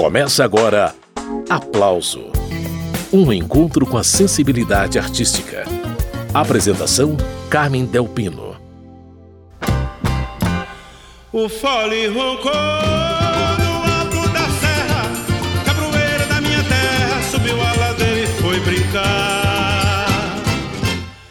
Começa agora Aplauso Um encontro com a sensibilidade artística. Apresentação: Carmen Delpino. O fole roncou no alto da serra, cabroeira da minha terra, subiu a ladeira e foi brincar.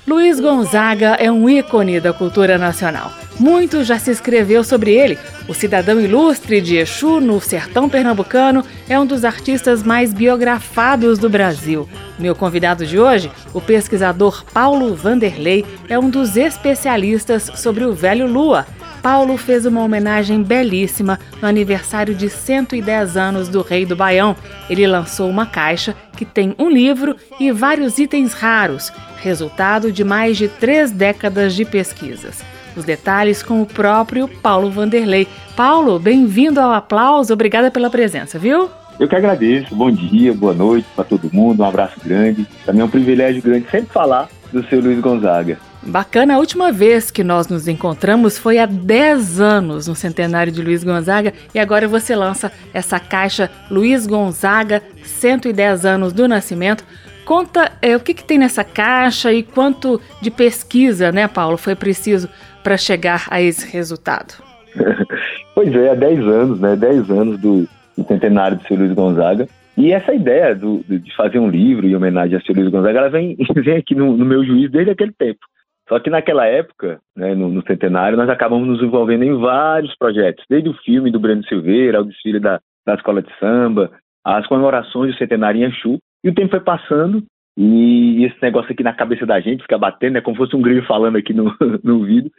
Luiz Gonzaga é um ícone da cultura nacional. Muito já se escreveu sobre ele. O cidadão ilustre de Exu, no sertão pernambucano, é um dos artistas mais biografados do Brasil. Meu convidado de hoje, o pesquisador Paulo Vanderlei, é um dos especialistas sobre o velho Lua. Paulo fez uma homenagem belíssima no aniversário de 110 anos do Rei do Baião. Ele lançou uma caixa que tem um livro e vários itens raros, resultado de mais de três décadas de pesquisas. Os detalhes com o próprio Paulo Vanderlei. Paulo, bem-vindo ao aplauso, obrigada pela presença, viu? Eu que agradeço. Bom dia, boa noite para todo mundo, um abraço grande. Também é um privilégio grande sempre falar do seu Luiz Gonzaga. Bacana, a última vez que nós nos encontramos foi há 10 anos no centenário de Luiz Gonzaga e agora você lança essa caixa Luiz Gonzaga, 110 anos do nascimento. Conta é, o que, que tem nessa caixa e quanto de pesquisa, né, Paulo, foi preciso para chegar a esse resultado? pois é, há 10 anos, né? 10 anos do, do centenário de seu Luiz Gonzaga. E essa ideia do, de fazer um livro em homenagem a seu Luiz Gonzaga, ela vem, vem aqui no, no meu juízo desde aquele tempo. Só que naquela época, né, no, no, centenário, nós acabamos nos envolvendo em vários projetos, desde o filme do Breno Silveira, ao desfile da, da escola de samba, as comemorações do centenário em Anchu. E o tempo foi passando e esse negócio aqui na cabeça da gente fica batendo, é como se fosse um grilo falando aqui no, no vídeo.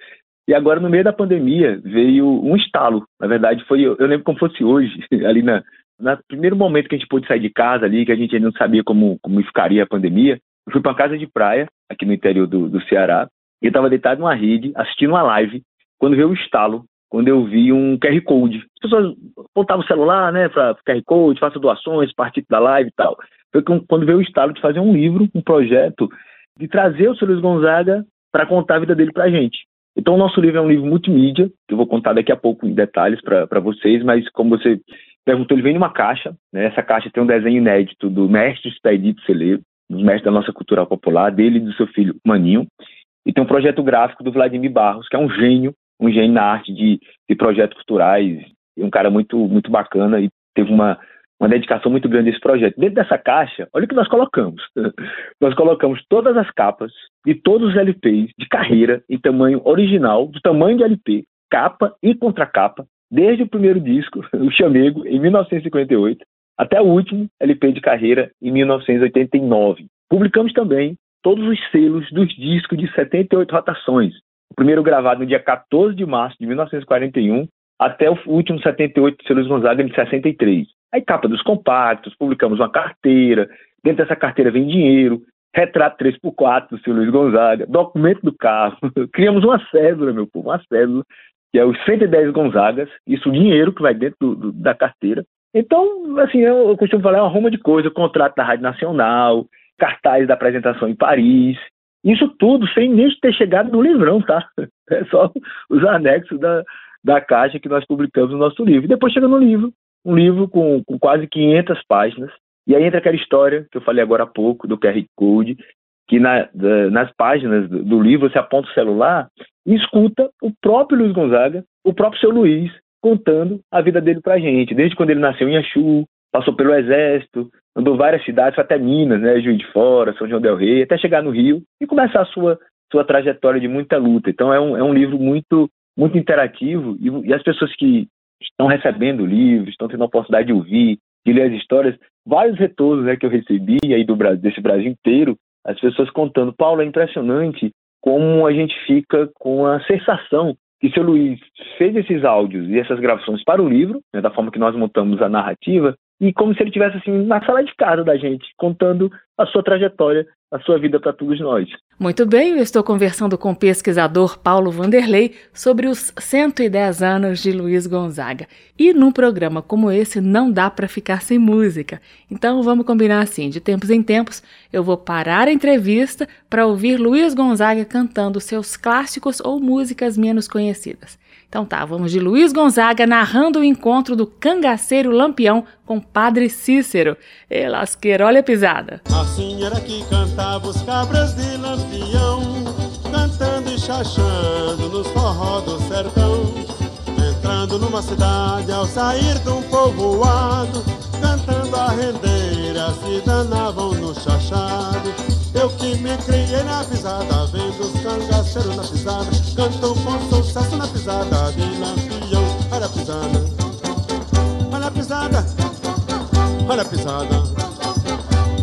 E agora, no meio da pandemia, veio um estalo. Na verdade, foi, eu lembro como fosse hoje, ali na, no primeiro momento que a gente pôde sair de casa ali, que a gente ainda não sabia como, como ficaria a pandemia, eu fui para uma casa de praia, aqui no interior do, do Ceará, e eu estava deitado numa rede, assistindo uma live, quando veio o estalo, quando eu vi um QR Code. As pessoas apontavam o celular, né, para QR Code, faça doações, participe da live e tal foi quando veio o estalo de fazer um livro, um projeto, de trazer o Sr. Luiz Gonzaga para contar a vida dele para a gente. Então, o nosso livro é um livro multimídia, que eu vou contar daqui a pouco em detalhes para vocês, mas como você perguntou, ele vem numa caixa. Né? Essa caixa tem um desenho inédito do mestre Expedito Celeiro, dos mestres da nossa cultura popular, dele e do seu filho Maninho. E tem um projeto gráfico do Vladimir Barros, que é um gênio, um gênio na arte de, de projetos culturais, um cara muito, muito bacana e teve uma, uma dedicação muito grande a esse projeto. Dentro dessa caixa, olha o que nós colocamos. nós colocamos todas as capas de todos os LPs de carreira em tamanho original, do tamanho de LP, capa e contracapa, desde o primeiro disco, o Chamego, em 1958, até o último LP de carreira, em 1989. Publicamos também todos os selos dos discos de 78 rotações. O primeiro gravado no dia 14 de março de 1941, até o último 78 selos Gonzaga de 63. Aí capa dos compactos, publicamos uma carteira, dentro dessa carteira vem dinheiro, retrato 3x4 do seu Luiz Gonzaga, documento do carro, criamos uma cédula, meu povo, uma cédula, que é os 110 Gonzagas, isso o dinheiro que vai dentro do, do, da carteira. Então, assim, eu, eu costumo falar é uma ruma de coisa, contrato da Rádio Nacional, cartaz da apresentação em Paris, isso tudo sem nem ter chegado no livrão, tá? É só os anexos da, da caixa que nós publicamos no nosso livro. Depois chega no livro, um livro com, com quase 500 páginas. E aí entra aquela história que eu falei agora há pouco, do QR Code, que na, da, nas páginas do, do, livro você aponta o celular e escuta o próprio Luiz Gonzaga, o próprio seu Luiz, contando a vida dele pra gente, desde quando ele nasceu em Axu, passou pelo Exército, andou várias cidades, foi até Minas, né, Juiz de Fora, São João del Rei, até chegar no Rio e começar a sua, sua trajetória de muita luta. Então é um, é um livro muito, muito interativo e, e as pessoas que estão recebendo livros, estão tendo a oportunidade de ouvir, de ler as histórias. Vários retornos né, que eu recebi aí do Brasil, desse Brasil inteiro, as pessoas contando. Paulo, é impressionante como a gente fica com a sensação que seu Luiz fez esses áudios e essas gravações para o livro, né, da forma que nós montamos a narrativa, e como se ele tivesse assim na sala de casa da gente, contando a sua trajetória, a sua vida para todos nós. Muito bem, eu estou conversando com o pesquisador Paulo Vanderlei sobre os 110 anos de Luiz Gonzaga. E num programa como esse não dá para ficar sem música. Então vamos combinar assim, de tempos em tempos eu vou parar a entrevista para ouvir Luiz Gonzaga cantando seus clássicos ou músicas menos conhecidas. Então tá, vamos de Luiz Gonzaga narrando o encontro do cangaceiro Lampião com Padre Cícero. E lasqueira, olha a pisada. Assim era que cantava os cabras de Lampião, cantando e chachando nos forró do sertão. Entrando numa cidade ao sair de um povoado, cantando a rendeira, se danavam no chachado. Eu que me criei na pisada, vendo os cangaceiros na pisada, cantam com sucesso na pisada de lampião. Olha a pisada, olha a pisada, olha a pisada,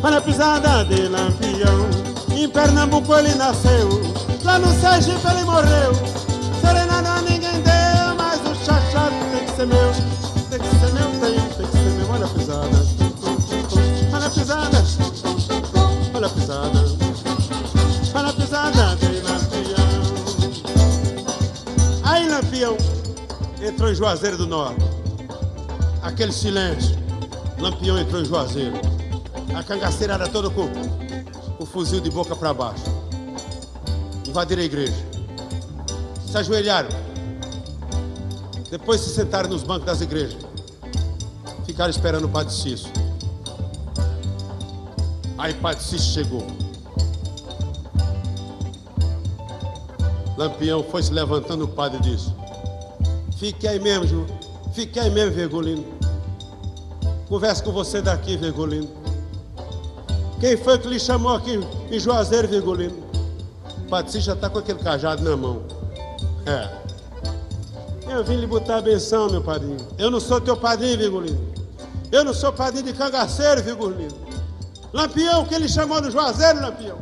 olha a pisada de lampião. Em Pernambuco ele nasceu, lá no Sergipe ele morreu. Serenada ninguém deu, mas o chachado tem que ser meu, tem que ser meu, tem, tem que ser meu. Olha a pisada, olha a pisada olha a pisada, entrou em Juazeiro do Norte. Aquele silêncio. Lampião entrou em Juazeiro. A cangaceira era toda com o fuzil de boca para baixo. Invadiram a igreja. Se ajoelharam. Depois se sentaram nos bancos das igrejas. Ficaram esperando o Padre Cício. Aí Padre Cício chegou. Lampião foi se levantando, o padre disse: Fique aí mesmo, Ju. Fique aí mesmo, Vergolino. Conversa com você daqui, Vergolino. Quem foi que lhe chamou aqui em Juazeiro, Vergolino? O já está com aquele cajado na mão. É. Eu vim lhe botar a benção, meu padrinho. Eu não sou teu padrinho, Virgulino. Eu não sou padrinho de cangaceiro, Virgulino. Lampião, que ele chamou no Juazeiro, Lampião.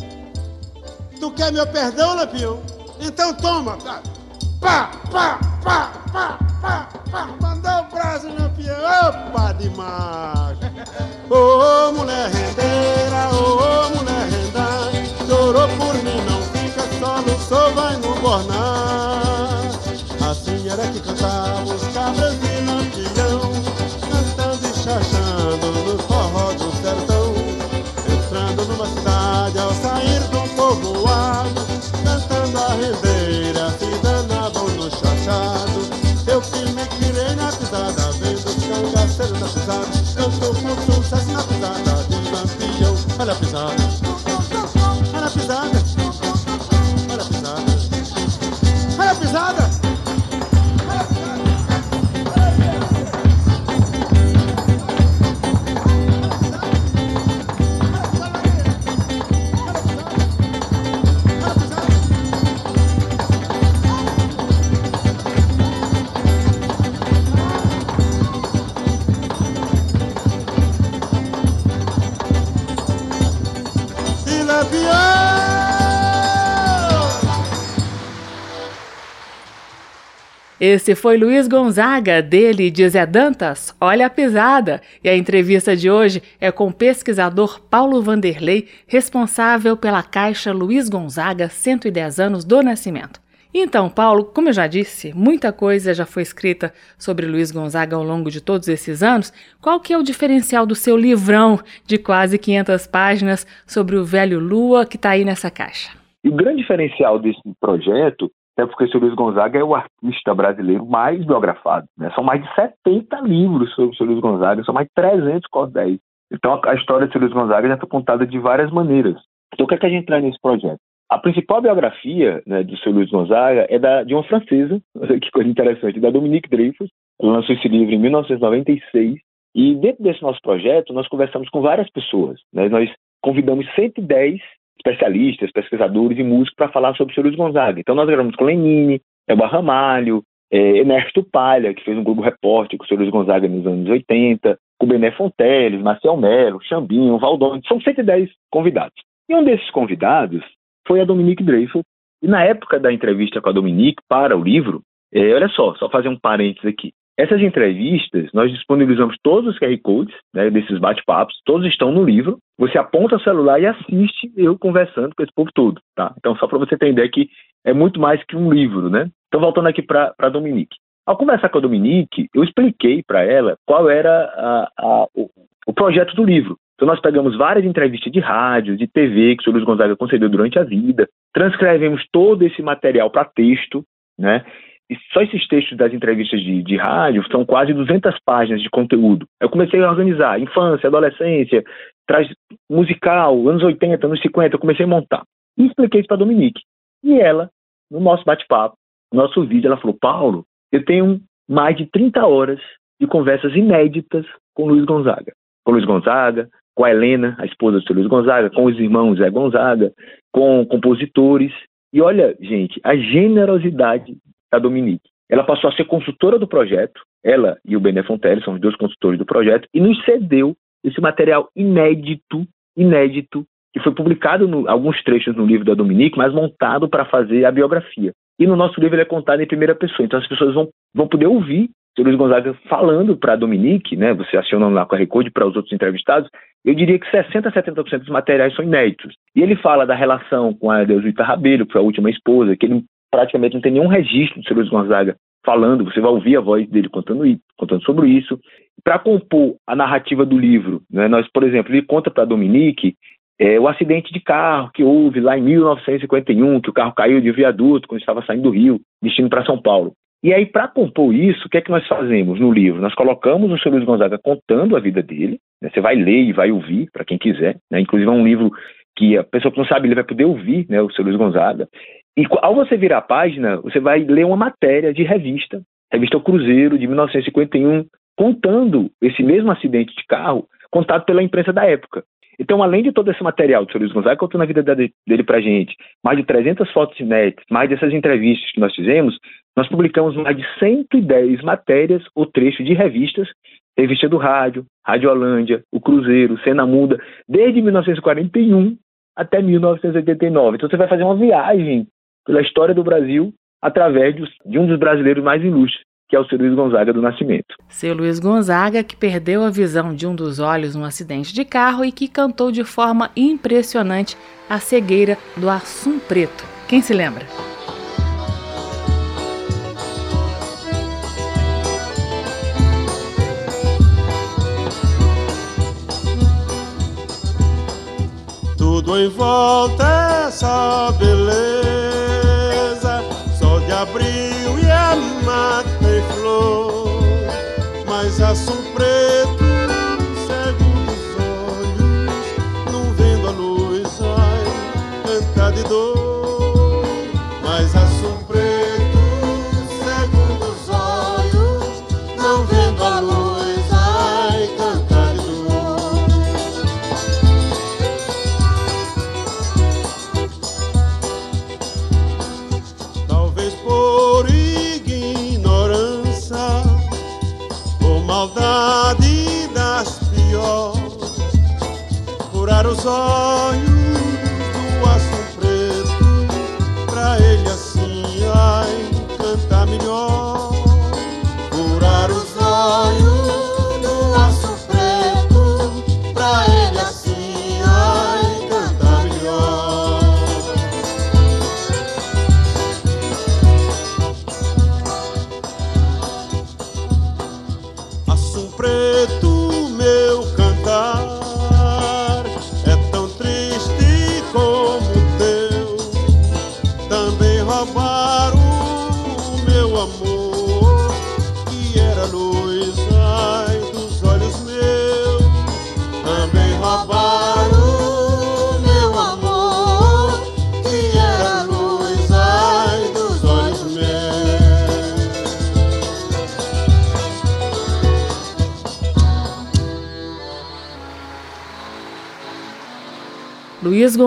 Tu quer meu perdão, Lampião? Então toma, cara. Pá, pá, pá, pá, pá, pá. Mandou o braço, Lampião. Opa, demais. Ô, oh, mulher rendeira, ô, oh, mulher renda. Chorou por mim, não fica só no sol, vai no bornar. Assim era que cantava os cabras lampião. Olha Esse foi Luiz Gonzaga, dele de Zé Dantas, Olha a Pisada. E a entrevista de hoje é com o pesquisador Paulo Vanderlei, responsável pela Caixa Luiz Gonzaga 110 anos do nascimento. Então, Paulo, como eu já disse, muita coisa já foi escrita sobre Luiz Gonzaga ao longo de todos esses anos. Qual que é o diferencial do seu livrão de quase 500 páginas sobre o velho Lua que está aí nessa caixa? O grande diferencial desse projeto até porque o seu Luiz Gonzaga é o artista brasileiro mais biografado. Né? São mais de 70 livros sobre seu Luiz Gonzaga, são mais de 300 cordéis. Então a, história do seu Luiz Gonzaga já está contada de várias maneiras. Então o que é que a gente traz nesse projeto? A principal biografia né, do seu Luiz Gonzaga é da, de uma francesa, que coisa interessante, da Dominique Dreyfus. Ela lançou esse livro em 1996. E dentro desse nosso projeto, nós conversamos com várias pessoas. Né? Nós convidamos 110 especialistas, pesquisadores e músicos para falar sobre o Luiz Gonzaga. Então nós gravamos com Lenine, Elba Ramalho, é, Ernesto Palha, que fez um Globo Repórter com o Luiz Gonzaga nos anos 80, com Bené Fonteles, Marcel Melo, Xambinho, Valdone, são 110 convidados. E um desses convidados foi a Dominique Dreyfus, e na época da entrevista com a Dominique para o livro, é, olha só, só fazer um parênteses aqui. Essas entrevistas, nós disponibilizamos todos os QR Codes né, desses bate-papos, todos estão no livro. Você aponta o celular e assiste eu conversando com esse povo todo, tá? Então, só para você ter ideia que é muito mais que um livro, né? Então, voltando aqui para a Dominique. Ao conversar com a Dominique, eu expliquei para ela qual era a, a, o, o, projeto do livro. Então, nós pegamos várias entrevistas de rádio, de TV que o Luiz Gonzaga concedeu durante a vida, transcrevemos todo esse material para texto, né? Só esses textos das entrevistas de, de rádio são quase 200 páginas de conteúdo. Eu comecei a organizar infância, adolescência, traz musical, anos 80, anos 50, eu comecei a montar. E expliquei isso para Dominique. E ela, no nosso bate-papo, no nosso vídeo, ela falou: Paulo, eu tenho mais de 30 horas de conversas inéditas com Luiz Gonzaga. Com Luiz Gonzaga, com a Helena, a esposa do seu Luiz Gonzaga, com os irmãos Zé Gonzaga, com compositores. E olha, gente, a generosidade da Dominique. Ela passou a ser consultora do projeto, ela e o Bené Fontelli são os dois consultores do projeto, e nos cedeu esse material inédito, inédito, que foi publicado em alguns trechos no livro da Dominique, mas montado para fazer a biografia. E no nosso livro ele é contado em primeira pessoa, então as pessoas vão, vão poder ouvir o Luiz Gonzaga falando para a Dominique, né, você acionando lá com a Recorde para os outros entrevistados, eu diria que 60% a 70% dos materiais são inéditos. E ele fala da relação com a Deusuita Rabelo, que foi a última esposa, que ele praticamente não tem nenhum registro do Luiz Gonzaga falando, você vai ouvir a voz dele contando, contando sobre isso. Para compor a narrativa do livro, né, nós, por exemplo, ele conta para Dominique é, o acidente de carro que houve lá em 1951, que o carro caiu de viaduto quando estava saindo do Rio, destino para São Paulo. E aí, para compor isso, o que é que nós fazemos no livro? Nós colocamos o Sr. Luiz Gonzaga contando a vida dele, né? você vai ler e vai ouvir, para quem quiser, né? inclusive é um livro que a pessoa que não sabe ler vai poder ouvir né, o Sr. Luiz Gonzaga. E ao você virar a página, você vai ler uma matéria de revista, revista Cruzeiro, de 1951, contando esse mesmo acidente de carro, contado pela imprensa da época. Então, além de todo esse material do Sr. Luiz Gonzaga contando a vida dele para a gente, mais de 300 fotos inéditas, mais dessas entrevistas que nós fizemos, nós publicamos mais de 110 matérias ou trechos de revistas, revista do rádio, Rádio Holândia, O Cruzeiro, Cena Muda, desde 1941 até 1989. Então você vai fazer uma viagem pela história do Brasil através de um dos brasileiros mais ilustres, que é o seu Luiz Gonzaga do Nascimento. Seu Luiz Gonzaga, que perdeu a visão de um dos olhos num acidente de carro e que cantou de forma impressionante a cegueira do Assum Preto. Quem se lembra? Tudo em volta essa beleza, mas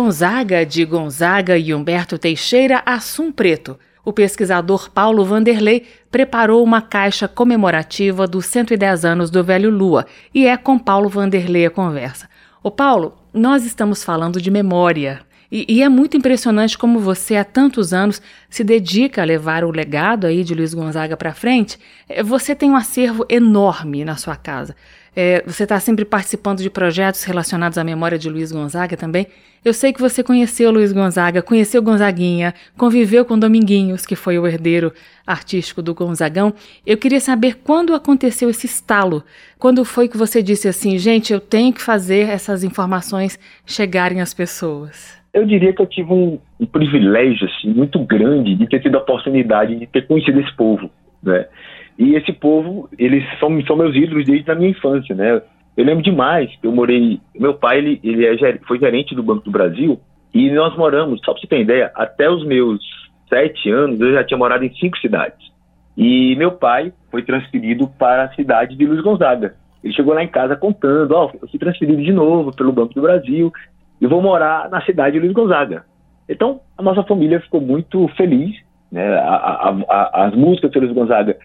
Gonzaga, de Gonzaga e Humberto Teixeira, Assum Preto. O pesquisador Paulo Vanderlei preparou uma caixa comemorativa dos 110 anos do Velho Lua e é com Paulo Vanderlei a conversa. Ô Paulo, nós estamos falando de memória, e, e, é muito impressionante como você, há tantos anos, se dedica a levar o legado aí de Luiz Gonzaga para frente. É, você tem um acervo enorme na sua casa. É, você está sempre participando de projetos relacionados à memória de Luiz Gonzaga também. Eu sei que você conheceu Luiz Gonzaga, conheceu Gonzaguinha, conviveu com Dominguinhos, que foi o herdeiro artístico do Gonzagão. Eu queria saber quando aconteceu esse estalo. Quando foi que você disse assim, gente, eu tenho que fazer essas informações chegarem às pessoas? Eu diria que eu tive um, um privilégio assim, muito grande de ter tido a oportunidade de ter conhecido esse povo. Né? E esse povo, eles são, são meus ídolos desde a minha infância. Né? Eu lembro demais, eu morei. Meu pai ele, ele é, foi gerente do Banco do Brasil e nós moramos, só para você ter ideia, até os meus sete anos eu já tinha morado em cinco cidades. E meu pai foi transferido para a cidade de Luiz Gonzaga. Ele chegou lá em casa contando: Ó, oh, eu fui transferido de novo pelo Banco do Brasil e vou morar na cidade de Luiz Gonzaga. Então, a nossa família ficou muito feliz. Né? A, a, a, as músicas de Luiz Gonzaga.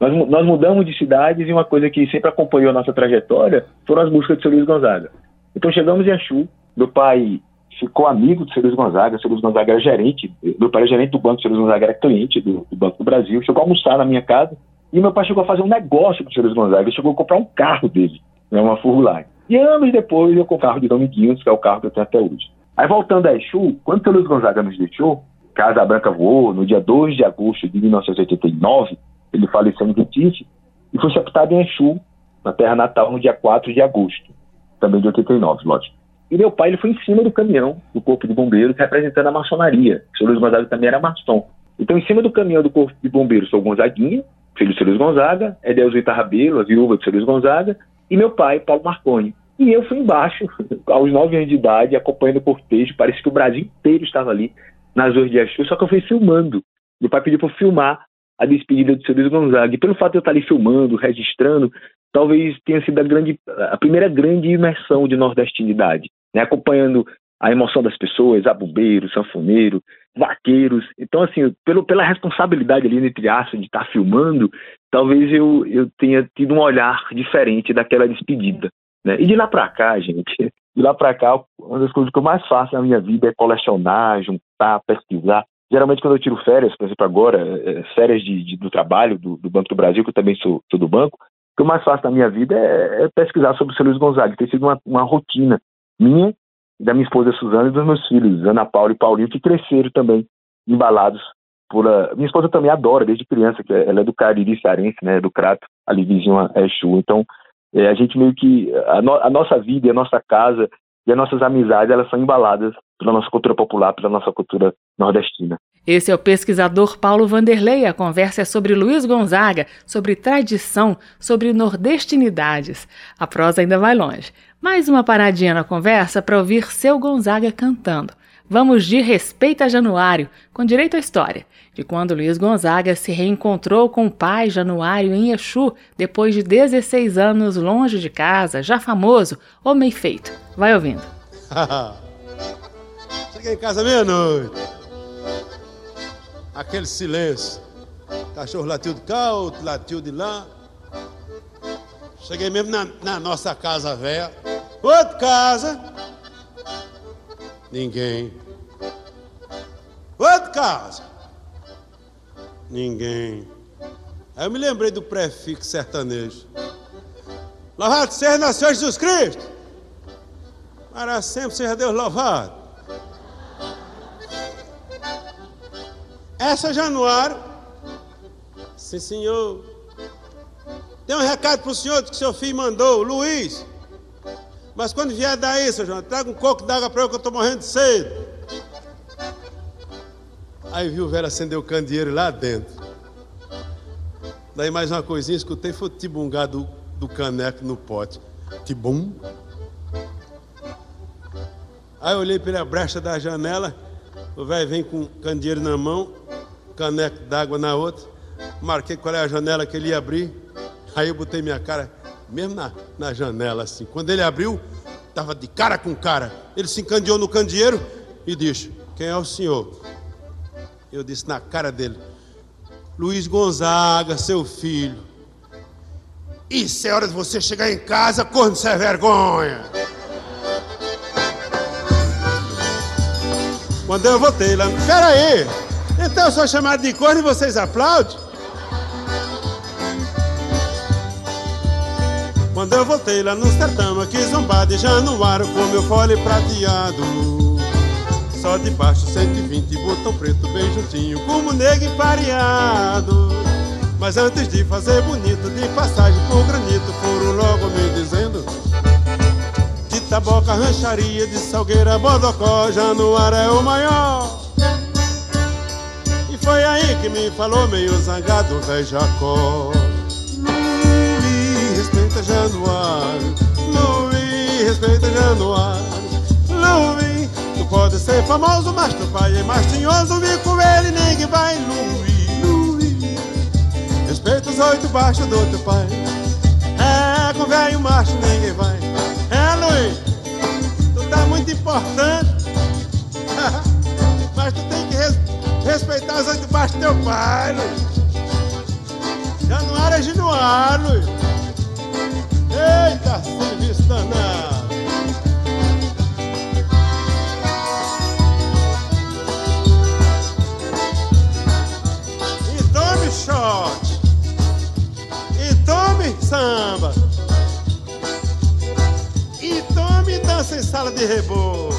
Nós, nós mudamos de cidades e uma coisa que sempre acompanhou a nossa trajetória foram as músicas Seu Luiz Gonzaga. Então, chegamos em Axu. Meu pai ficou amigo do Luiz Gonzaga. O Luiz Gonzaga era gerente, meu pai era gerente do banco, o Luiz Gonzaga era cliente do, do, Banco do Brasil. Chegou a almoçar na minha casa e meu pai chegou a fazer um negócio com o Luiz Gonzaga. Ele chegou a comprar um carro dele, né, uma Furgulai. E anos depois eu com o carro de Dominguinhos, que é o carro que eu tenho até hoje. Aí voltando a Exu, quando o Luiz Gonzaga nos deixou, Casa Branca voou no dia 2 de agosto de 1989, ele faleceu em Recife e foi sepultado em Exu, na terra natal, no dia 4 de agosto, também de 89, lógico. E meu pai ele foi em cima do caminhão do Corpo de Bombeiros, representando a maçonaria. O senhor Luiz Gonzaga também era maçom. Então, em cima do caminhão do Corpo de Bombeiros, sou Gonzaguinha, filho do senhor Luiz Gonzaga, Edelzita Rabelo, a viúva do senhor Luiz Gonzaga, e meu pai, Paulo Marconi. E eu fui embaixo, aos nove anos de idade, acompanhando o cortejo. Parece que o Brasil inteiro estava ali nas ruas de Exu, só que eu fui filmando. Meu pai pediu para filmar a despedida do senhor Luiz Gonzaga. E pelo fato de eu estar ali filmando, registrando, talvez tenha sido a, grande, a primeira grande imersão de nordestinidade né, acompanhando a emoção das pessoas, abubeiro, sanfoneiro, vaqueiros. Então, assim, pelo, pela responsabilidade ali, entre aspas, de estar filmando, talvez eu, eu tenha tido um olhar diferente daquela despedida. Né? E de lá para cá, gente, de lá para cá, uma das coisas que eu mais faço na minha vida é colecionar, juntar, pesquisar. Geralmente, quando eu tiro férias, por exemplo, agora, é, férias de, de, do trabalho do, do, Banco do Brasil, que eu também sou, sou do banco, o que eu mais faço na minha vida é, é pesquisar sobre o seu Luiz Gonzaga. Tem sido uma, uma rotina minha, da minha esposa Suzana e dos meus filhos, Ana Paula e Paulinho, que cresceram também embalados por. A... Minha esposa também adora, desde criança, que ela é do Cariri Cearense, né, do Crato, ali vizinho a Exu. Então, é, a gente meio que. A, no... a, nossa vida a nossa casa e as nossas amizades, elas são embaladas pela nossa cultura popular, pela nossa cultura nordestina. Esse é o pesquisador Paulo Vanderlei. A conversa é sobre Luiz Gonzaga, sobre tradição, sobre nordestinidades. A prosa ainda vai longe. Mais uma paradinha na conversa para ouvir seu Gonzaga cantando. Vamos de Respeito a Januário, com direito à história, de quando Luiz Gonzaga se reencontrou com o pai Januário em Exu, depois de 16 anos longe de casa, já famoso, homem feito. Vai ouvindo. Cheguei em casa meia-noite. Aquele silêncio. Cachorro latiu de cá, outro latiu de lá. Cheguei mesmo na, na nossa casa velha. Outra casa. Ninguém. Outra casa. Ninguém. Aí eu me lembrei do prefixo sertanejo. Louvado seja nosso Senhor Jesus Cristo. Para sempre seja Deus louvado. Essa Januário. Sim, senhor. Tem um recado para o senhor que seu filho mandou, Luiz. Mas quando vier daí, seu João, traga um coco d'água para eu que eu estou morrendo de sede. Aí viu o velho acender o candeeiro lá dentro. Daí mais uma coisinha, escutei, foi o tibungar do, do caneco no pote. Tibum. Aí eu olhei pela brecha da janela, o velho vem com o candeeiro na mão, caneco d'água na outra. Marquei qual é a janela que ele ia abrir. Aí eu botei minha cara mesmo na, na janela assim. Quando ele abriu, estava de cara com cara. Ele se encandeou no candeeiro e disse: Quem é o senhor? Eu disse na cara dele: Luiz Gonzaga, seu filho. Isso é hora de você chegar em casa, corno sem vergonha. Quando eu voltei lá, peraí, então eu sou chamado de corno e vocês aplaudem? Quando eu voltei lá no sertão, aqui zombado de Januário com meu fole prateado. Só de baixo 120, botão preto bem juntinho, como negro pareado. Mas antes de fazer bonito, de passagem por granito, foram logo me dizendo: De taboca rancharia de Salgueira, Bodocó, Januário é o maior. E foi aí que me falou meio zangado, velho Jacó. Respeita Januário. Luiz, respeita Januário. Luiz, tu pode ser famoso, mas teu pai é mais tinhoso. Vi com ele, ninguém vai. Luiz, Luiz, respeita os oito baixos do teu pai. É, com velho macho ninguém vai. É, Luiz, tu tá muito importante. mas tu tem que res respeitar os oito baixos do teu pai, Luiz. Januário é Januário, Luiz. Eita. E tome shot. E tome samba. E tome dança em sala de reboco.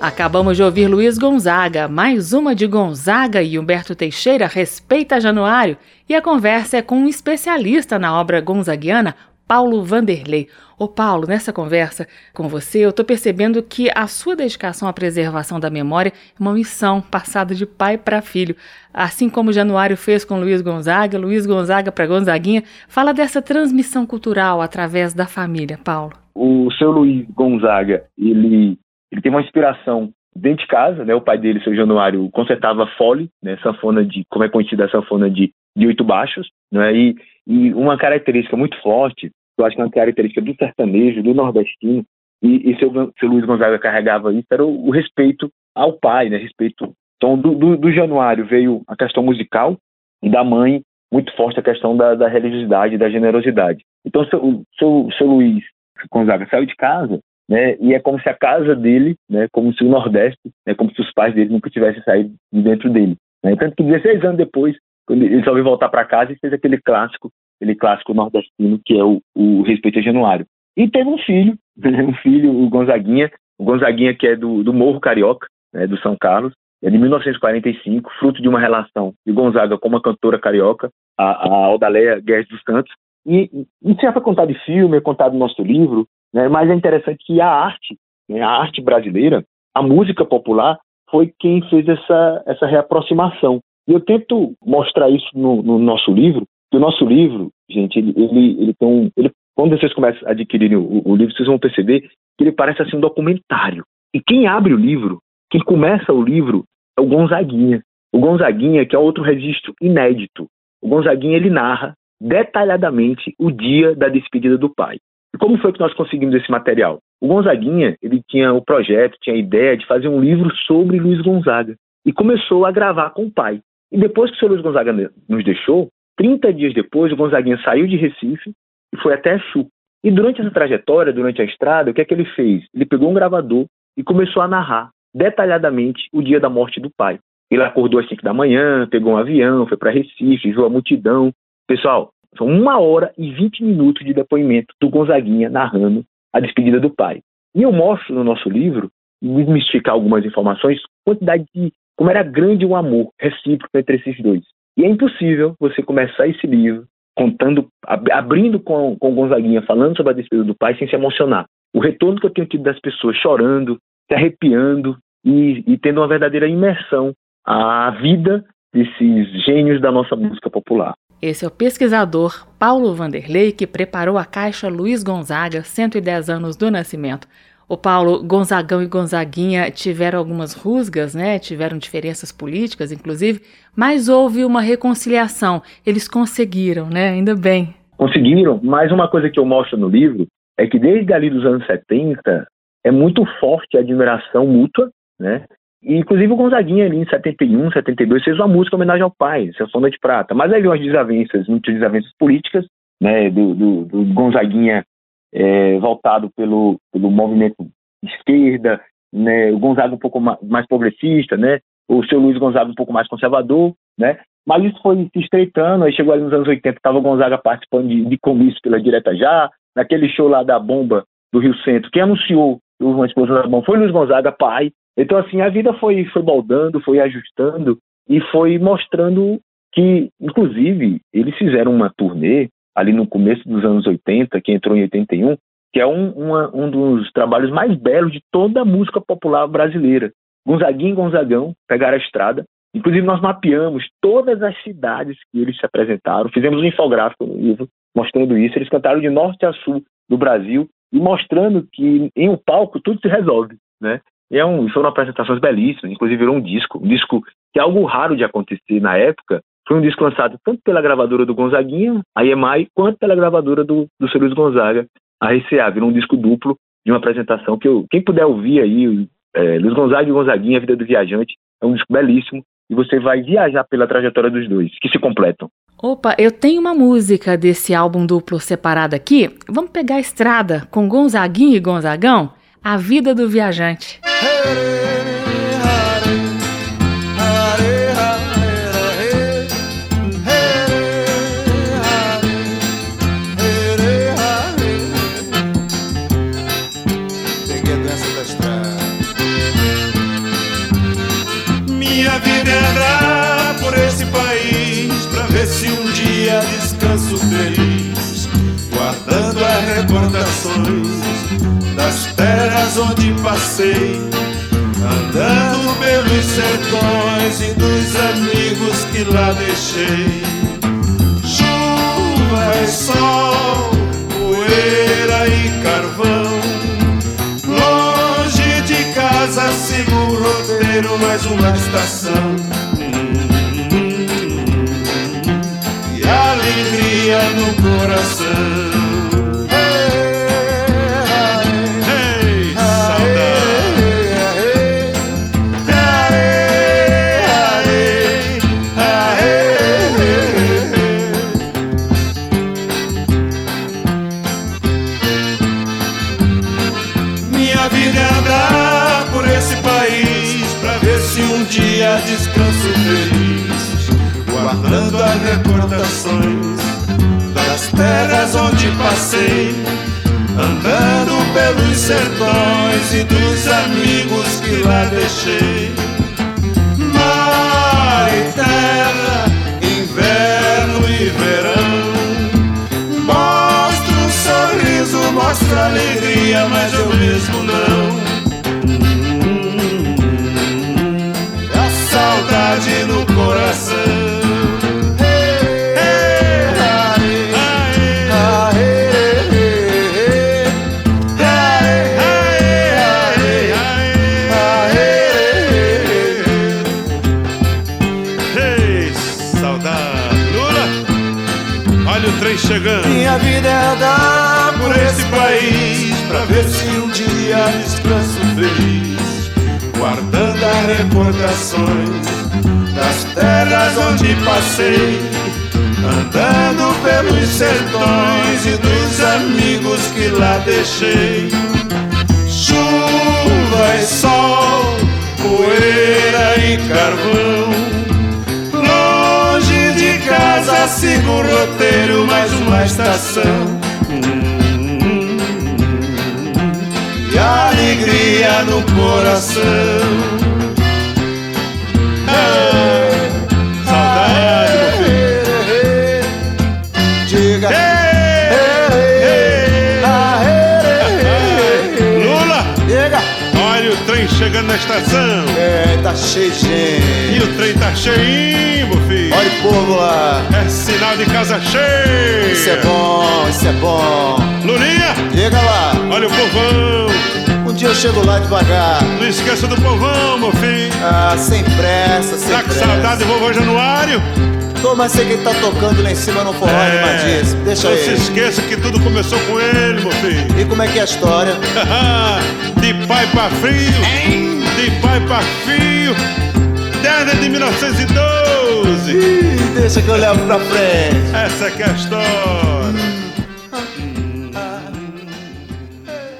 Acabamos de ouvir Luiz Gonzaga, mais uma de Gonzaga e Humberto Teixeira respeita Januário, e a conversa é com um especialista na obra gonzaguiana, Paulo Vanderlei. Ô Paulo, nessa conversa com você, eu estou percebendo que a sua dedicação à preservação da memória é uma missão passada de pai para filho. Assim como Januário fez com Luiz Gonzaga, Luiz Gonzaga para Gonzaguinha. Fala dessa transmissão cultural através da família, Paulo. O seu Luiz Gonzaga, ele, ele tem uma inspiração dentro de casa, né? O pai dele, seu Januário, consertava fole, né? Sanfona de, como é conhecida a sanfona de, de oito baixos, né? E, e uma característica muito forte, eu acho que é uma característica do sertanejo, do nordestino, e, e seu, seu Luiz Gonzaga carregava isso, era o, o respeito ao pai, né? Respeito. Então, do, do, do, Januário veio a questão musical e da mãe muito forte a questão da, da religiosidade, da generosidade. Então, seu, seu, seu Luiz Gonzaga saiu de casa né? E é como se a casa dele, né? Como se o Nordeste, né? Como se os pais dele nunca tivessem saído de dentro dele. Né? Tanto que 16 anos depois, ele resolveu voltar para casa e fez aquele clássico, aquele clássico nordestino que é o, o Respeito a Januário. E teve um filho, um filho, o Gonzaguinha, o Gonzaguinha que é do, do Morro Carioca, né? Do São Carlos, é de 1945, fruto de uma relação de Gonzaga com uma cantora carioca, a, a Aldaleia Guedes dos Santos. E isso já foi contado em filme, é contado no nosso livro, né? Mas é interessante que a arte, né, a arte brasileira, a música popular, foi quem fez essa, essa reaproximação. E eu tento mostrar isso no, no nosso livro, que o nosso livro, gente, ele, ele, ele tem um. Ele, quando vocês começam a adquirir o, o, livro, vocês vão perceber que ele parece assim um documentário. E quem abre o livro, quem começa o livro, é o Gonzaguinha. O Gonzaguinha, que é outro registro inédito. O Gonzaguinha, ele narra detalhadamente o dia da despedida do pai. E como foi que nós conseguimos esse material? O Gonzaguinha, ele tinha o projeto, tinha a ideia de fazer um livro sobre Luiz Gonzaga e começou a gravar com o pai. E depois que o seu Luiz Gonzaga nos deixou, 30 dias depois, o Gonzaguinha saiu de Recife e foi até Chu. E durante essa trajetória, durante a estrada, o que é que ele fez? Ele pegou um gravador e começou a narrar detalhadamente o dia da morte do pai. Ele acordou às 5 da manhã, pegou um avião, foi para Recife, viu a multidão. Pessoal, são uma hora e vinte minutos de depoimento do Gonzaguinha narrando a despedida do pai. E eu mostro no nosso livro, desmistificar algumas informações, quantidade de como era grande o amor recíproco entre esses dois. E é impossível você começar esse livro contando, abrindo com, com Gonzaguinha, falando sobre a despedida do pai, sem se emocionar. O retorno que eu tenho tido das pessoas chorando, se arrepiando e, e tendo uma verdadeira imersão à vida desses gênios da nossa música popular. Esse é o pesquisador Paulo Vanderlei que preparou a caixa Luiz Gonzaga, 110 anos do nascimento. O Paulo, Gonzagão e Gonzaguinha tiveram algumas rusgas, né? Tiveram diferenças políticas, inclusive, mas houve uma reconciliação. Eles conseguiram, né? Ainda bem. Conseguiram, mas uma coisa que eu mostro no livro é que desde ali dos anos 70 é muito forte a admiração mútua, né? E, inclusive o Gonzaguinha ali em 71, 72 fez uma música em homenagem ao pai, Sanfona de Prata. Mas havia umas desavenças, muitas desavenças políticas, né, do, do, do Gonzaguinha é, voltado pelo, pelo movimento esquerda, né, o Gonzaga um pouco mais progressista, né, o seu Luiz Gonzaga um pouco mais conservador, né, mas isso foi se estreitando, aí chegou ali nos anos 80, estava o Gonzaga participando de, de comício pela Direta Já, naquele show lá da bomba do Rio Centro, quem anunciou uma explosão da bomba foi Luiz Gonzaga, pai, então, assim, a vida foi, foi moldando, foi ajustando e foi mostrando que, inclusive, eles fizeram uma turnê ali no começo dos anos 80, que entrou em 81, que é um, uma, um dos trabalhos mais belos de toda a música popular brasileira. Gonzaguinha e Gonzagão pegaram a estrada. Inclusive, nós mapeamos todas as cidades que eles se apresentaram, fizemos um infográfico no livro mostrando isso. Eles cantaram de norte a sul do Brasil e mostrando que em um palco tudo se resolve, né? É um, foram apresentações belíssimas, inclusive virou um disco, um disco que é algo raro de acontecer na época. Foi um disco lançado tanto pela gravadora do Gonzaguinha, a EMI, quanto pela gravadora do, do Seu Luiz Gonzaga, a RCA. Virou um disco duplo de uma apresentação que eu, quem puder ouvir aí, é, Luiz Gonzaga e Gonzaguinha, A Vida do Viajante, é um disco belíssimo e você vai viajar pela trajetória dos dois, que se completam. Opa, eu tenho uma música desse álbum duplo separado aqui. Vamos pegar a estrada com Gonzaguinha e Gonzagão? A Vida do Viajante. descanso terras onde passei, andando pelos sertões e dos amigos que lá deixei. Chuva e sol, poeira e carvão. Longe de casa sigo o roteiro, mais uma estação. alegria no coração. Recordações das terras onde passei, andando pelos sertões e dos amigos que lá deixei. Mar e terra, inverno e verão. Mostra um sorriso, mostra alegria, mas eu mesmo não. A saudade no coração. Minha vida é andar por esse país pra ver se um dia descanso feliz, guardando as recordações das terras onde passei, andando pelos sertões e dos amigos que lá deixei. Chuva e sol, poeira e carvão sigo o roteiro, mais uma estação. E alegria no coração. Saudade. Lula! Diga. Olha o trem chegando na estação. É, tá cheio de gente. E o trem tá cheinho, filho. Povo lá. É sinal de casa cheia. Isso é bom, isso é bom. Lulinha. Chega lá. Olha o povão. Um dia eu chego lá devagar. Não esqueça do povão, meu filho. Ah, sem pressa, sem tá pressa. Tá com saudade do vovô Januário? Tô, mas sei que ele tá tocando lá em cima no forró é, animadíssimo. Deixa não ele. Não se esqueça que tudo começou com ele, meu filho. E como é que é a história? de pai pra frio. Hein? De pai pra fio. Desde de 1912. Ih, deixa que eu levo pra frente. Essa que é a história.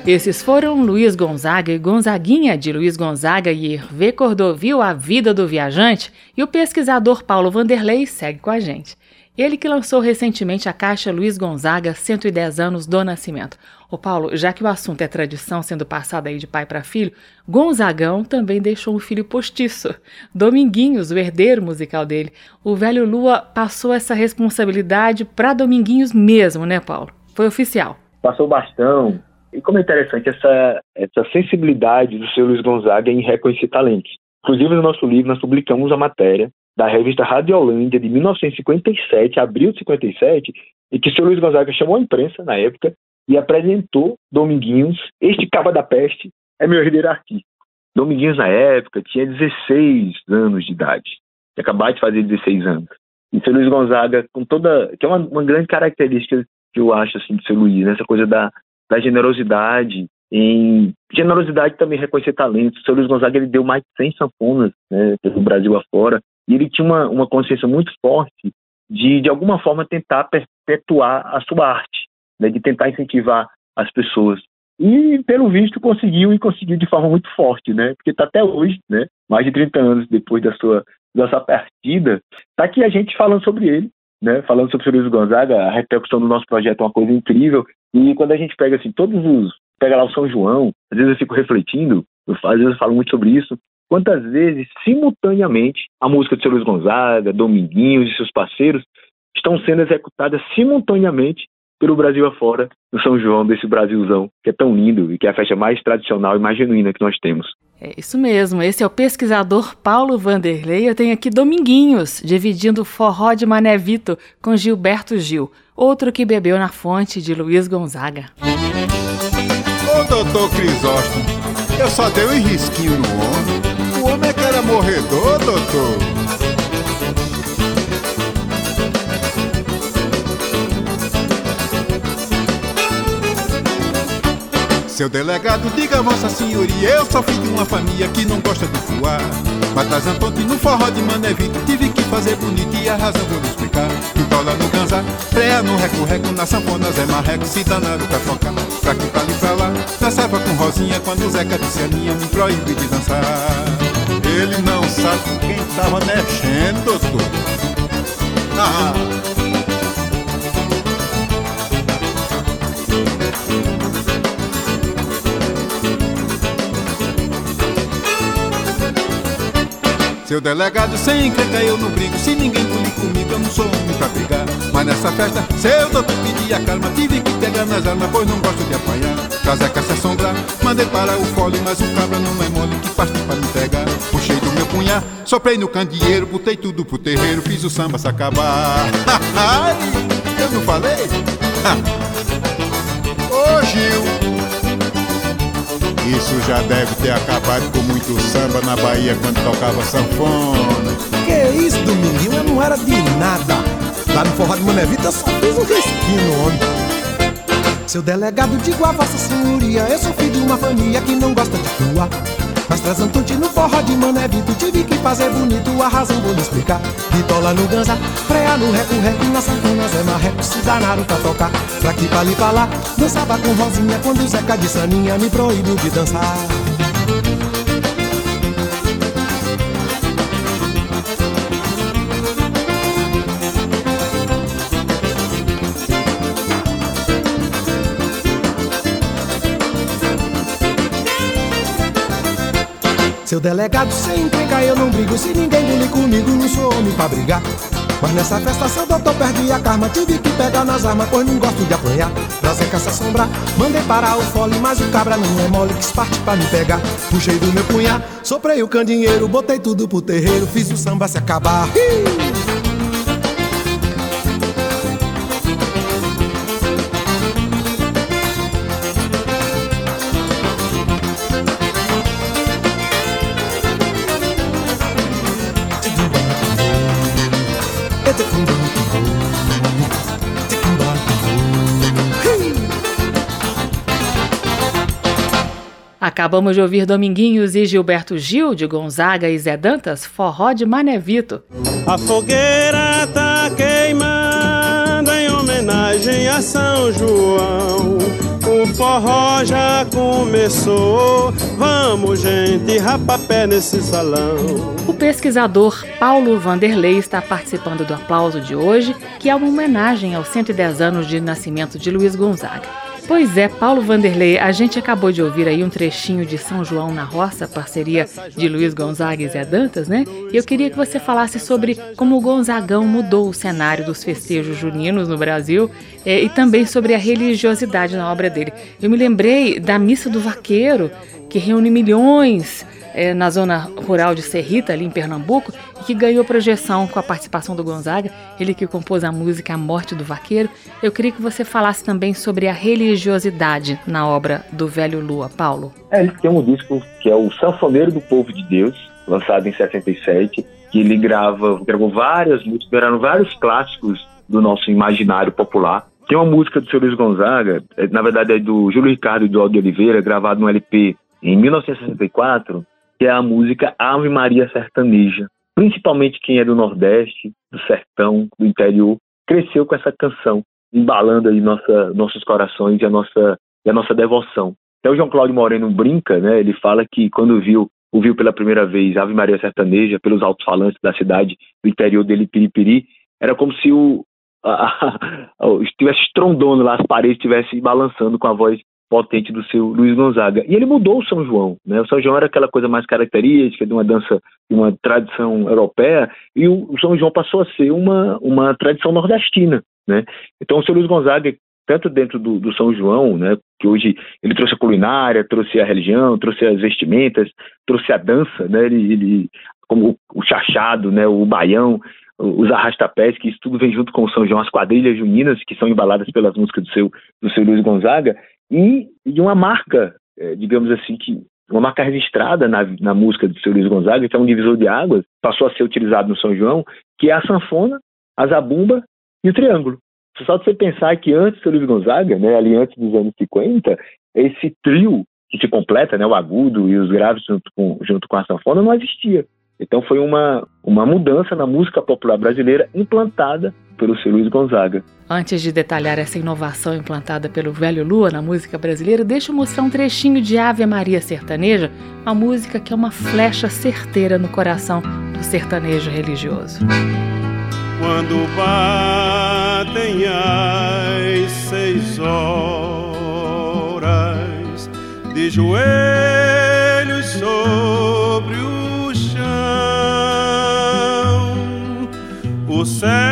Esses foram Luiz Gonzaga e Gonzaguinha, de Luiz Gonzaga e Hervé Cordovil, A Vida do Viajante, e o pesquisador Paulo Vanderlei segue com a gente. Ele que lançou recentemente a caixa Luiz Gonzaga 110 anos do nascimento. Ô Paulo, já que o assunto é tradição sendo passada aí de pai para filho, Gonzagão também deixou um filho postiço. Dominguinhos, o herdeiro musical dele. O velho Lua passou essa responsabilidade para Dominguinhos mesmo, né, Paulo? Foi oficial. Passou bastão. E como é interessante essa, essa sensibilidade do seu Luiz Gonzaga em reconhecer talentos. Inclusive, no nosso livro, nós publicamos a matéria da revista Radiolândia de 1957, abril de 57, e que o seu Luiz Gonzaga chamou a imprensa na época e apresentou Dominguinhos, este caba da peste é meu herdeiro artístico. Dominguinhos, na época, tinha 16 anos de idade. Tinha acabado de fazer 16 anos. E seu Luiz Gonzaga, com toda. que é uma, uma grande característica que eu acho assim, do seu Luiz, né? essa coisa da, da generosidade, em generosidade também reconhecer talentos. O seu Luiz Gonzaga ele deu mais de 100 sanfonas né, pelo Brasil afora, e ele tinha uma, uma consciência muito forte de, de alguma forma, tentar perpetuar a sua arte, né, de tentar incentivar as pessoas. E, pelo visto, conseguiu e conseguiu de forma muito forte, né? Porque está até hoje, né? Mais de 30 anos depois da sua, da sua partida, está aqui a gente falando sobre ele, né? Falando sobre o Luiz Gonzaga, a repercussão do nosso projeto é uma coisa incrível. E quando a gente pega, assim, todos os... Pega lá o São João, às vezes eu fico refletindo, eu, às vezes eu falo muito sobre isso, quantas vezes, simultaneamente, a música de seu Luiz Gonzaga, Dominguinhos e seus parceiros estão sendo executadas simultaneamente pelo Brasil afora, no São João, desse Brasilzão, que é tão lindo e que é a festa mais tradicional e mais genuína que nós temos. É isso mesmo, esse é o pesquisador Paulo Vanderlei. Eu tenho aqui Dominguinhos, dividindo forró de Mané Vito com Gilberto Gil, outro que bebeu na fonte de Luiz Gonzaga. Ô doutor Crisóstomo, eu só dei um risquinho no homem. Morredor, doutor. Seu delegado, diga a vossa senhoria, eu sou filho de uma família que não gosta de voar. Mas traz Antonte no forró de Manevito, tive que fazer bonito e a razão vou lhe explicar. Pitola no ganzá, freia no reco-reco, na sanfona Zé Marreco, se danado pra tocar. Pra aqui, pra ali, pra lá, dançava com Rosinha quando o Zeca disse a minha me proíbe de dançar. Ele não sabe com quem tava mexendo, doutor. Ah. Seu delegado, sem encrenca eu não brigo. Se ninguém pulir comigo, eu não sou homem pra brigar. Mas nessa festa, seu doutor pedia calma. Tive que pegar nas armas, pois não gosto de apanhar. Que se assombrar, mandei para o fole Mas o cabra não é mole, que parte pra me pegar? Puxei do meu punhar, soprei no candeeiro Botei tudo pro terreiro, fiz o samba se acabar. Eu não falei? Gil isso já deve ter acabado com muito samba na Bahia quando tocava sanfona. Que isso, Dominguinho? Eu não era de nada. Lá no forró de Manevita só fiz um risquinho homem. Seu delegado, digo a vossa senhoria, eu sou filho de uma família que não gosta de tua. Mas trazendo tudo no forró de Manevito Tive que fazer bonito, a razão vou lhe explicar. Bitola no ganza, freia no reco-reco Na sanfona Zé Marreco, se danaram pra tocar. Pra aqui, pra pra lá Dançava com Rosinha quando o Zeca de Saninha Me proibiu de dançar Seu delegado, sem encrenca, eu não brigo. Se ninguém bulir comigo, não sou homem pra brigar. Mas nessa festa, seu doutor perdi a karma. Tive que pegar nas armas, pois não gosto de apanhar. Prazer essa sombra, mandei parar o fole. Mas o cabra não é mole, quis parte pra me pegar. Puxei do meu punhar, soprei o candinheiro. Botei tudo pro terreiro, fiz o samba se acabar. Ih! Acabamos de ouvir Dominguinhos e Gilberto Gil, de Gonzaga e Zé Dantas, forró de Manevito. A fogueira tá queimando em homenagem a São João. O forró já começou, vamos gente, rapapé nesse salão. O pesquisador Paulo Vanderlei está participando do aplauso de hoje, que é uma homenagem aos 110 anos de nascimento de Luiz Gonzaga. Pois é, Paulo Vanderlei, a gente acabou de ouvir aí um trechinho de São João na Roça, parceria de Luiz Gonzaga e Zé Dantas, né? E eu queria que você falasse sobre como o Gonzagão mudou o cenário dos festejos juninos no Brasil é, e também sobre a religiosidade na obra dele. Eu me lembrei da Missa do Vaqueiro, que reúne milhões é, na zona rural de Serrita, ali em Pernambuco, e que ganhou projeção com a participação do Gonzaga, ele que compôs a música A Morte do Vaqueiro. Eu queria que você falasse também sobre a religiosidade na obra do Velho Lua, Paulo. É, ele tem um disco que é o Sanfoneiro do Povo de Deus, lançado em 77, que ele grava, gravou várias músicas, eram vários clássicos do nosso imaginário popular. Tem uma música do seu Luiz Gonzaga, é, na verdade é do Júlio Ricardo e do Aldo Oliveira, gravado no LP em 1964, que é a música Ave Maria Sertaneja. Principalmente quem é do Nordeste, do Sertão, do interior, cresceu com essa canção, embalando aí nossa, nossos corações e a nossa, e a nossa devoção. Até o João Cláudio Moreno brinca, né? Ele fala que quando viu, ouviu pela primeira vez Ave Maria Sertaneja pelos alto-falantes da cidade do interior dele, Piripiri, era como se o, a, a, estivesse estrondando lá, as paredes estivessem balançando com a voz potente do seu Luiz Gonzaga. E ele mudou o São João, né? O São João era aquela coisa mais característica de uma dança, de uma tradição europeia, e o, São João passou a ser uma, uma tradição nordestina, né? Então o seu Luiz Gonzaga, tanto dentro do, do São João, né, que hoje ele trouxe a culinária, trouxe a religião, trouxe as vestimentas, trouxe a dança, né? Ele, ele como o chachado, né, o baião, os arrastapés, que isso tudo vem junto com o São João, as quadrilhas juninas, que são embaladas pelas músicas do seu, do seu Luiz Gonzaga, e de uma marca, é, digamos assim, que uma marca registrada na, na música do seu Luiz Gonzaga, que é um divisor de águas, passou a ser utilizado no São João, que é a sanfona, a zabumba e o triângulo. Só de você pensar que antes do seu Luiz Gonzaga, né, ali antes dos anos 50, esse trio que se completa, né, o agudo e os graves junto com, junto com a sanfona, não existia. Então foi uma, uma mudança na música popular brasileira implantada pelo seu Luiz Gonzaga. Antes de detalhar essa inovação implantada pelo Velho Lua na música brasileira, deixa eu mostrar um trechinho de Ave Maria Sertaneja, uma música que é uma flecha certeira no coração do sertanejo religioso. Quando batem as seis horas de joelhos sobre o céu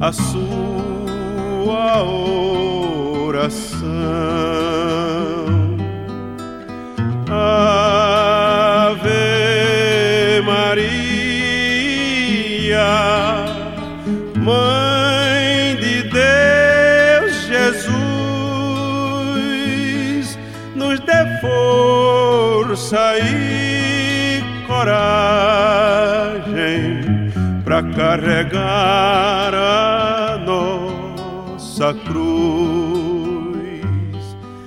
a sua oração. Ave Maria, Mãe dê força e coragem para carregar a nossa cruz.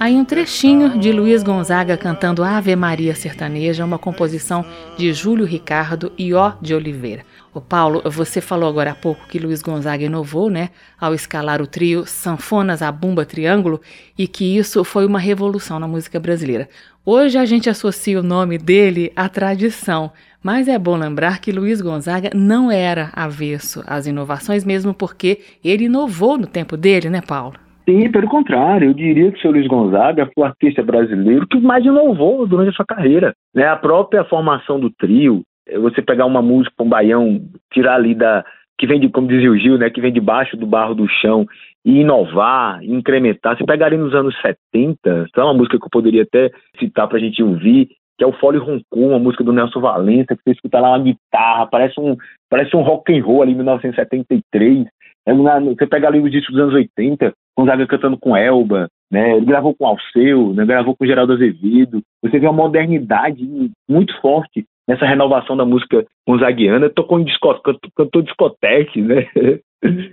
Aí um trechinho de Luiz Gonzaga cantando Ave Maria Sertaneja, uma composição de Júlio Ricardo e Ó de Oliveira. O Paulo, você falou agora há pouco que Luiz Gonzaga inovou, né, ao escalar o trio Sanfonas a Bumba Triângulo e que isso foi uma revolução na música brasileira. Hoje a gente associa o nome dele à tradição, mas é bom lembrar que Luiz Gonzaga não era avesso às inovações, mesmo porque ele inovou no tempo dele, né, Paulo? Sim, pelo contrário, eu diria que o seu Luiz Gonzaga foi o artista brasileiro que mais inovou durante a sua carreira. Né? A própria formação do trio, é você pegar uma música, um baião, tirar ali da. que vem de, como dizia o Gil, né? Que vem debaixo do barro do chão e inovar, incrementar. Você pegaria nos anos 70, é uma música que eu poderia até citar para a gente ouvir, que é o Fole Roncou, uma música do Nelson Valença, que você escuta lá uma guitarra, parece um, parece um rock and roll ali em 1973. É, você pega ali os discos dos anos 80, Gonzaga cantando com Elba, né? Ele gravou com Alceu, né? gravou com Geraldo Azevedo. Você vê uma modernidade muito forte nessa renovação da música gonzaguiana. Tocou em discoteca, cantou discoteque, né?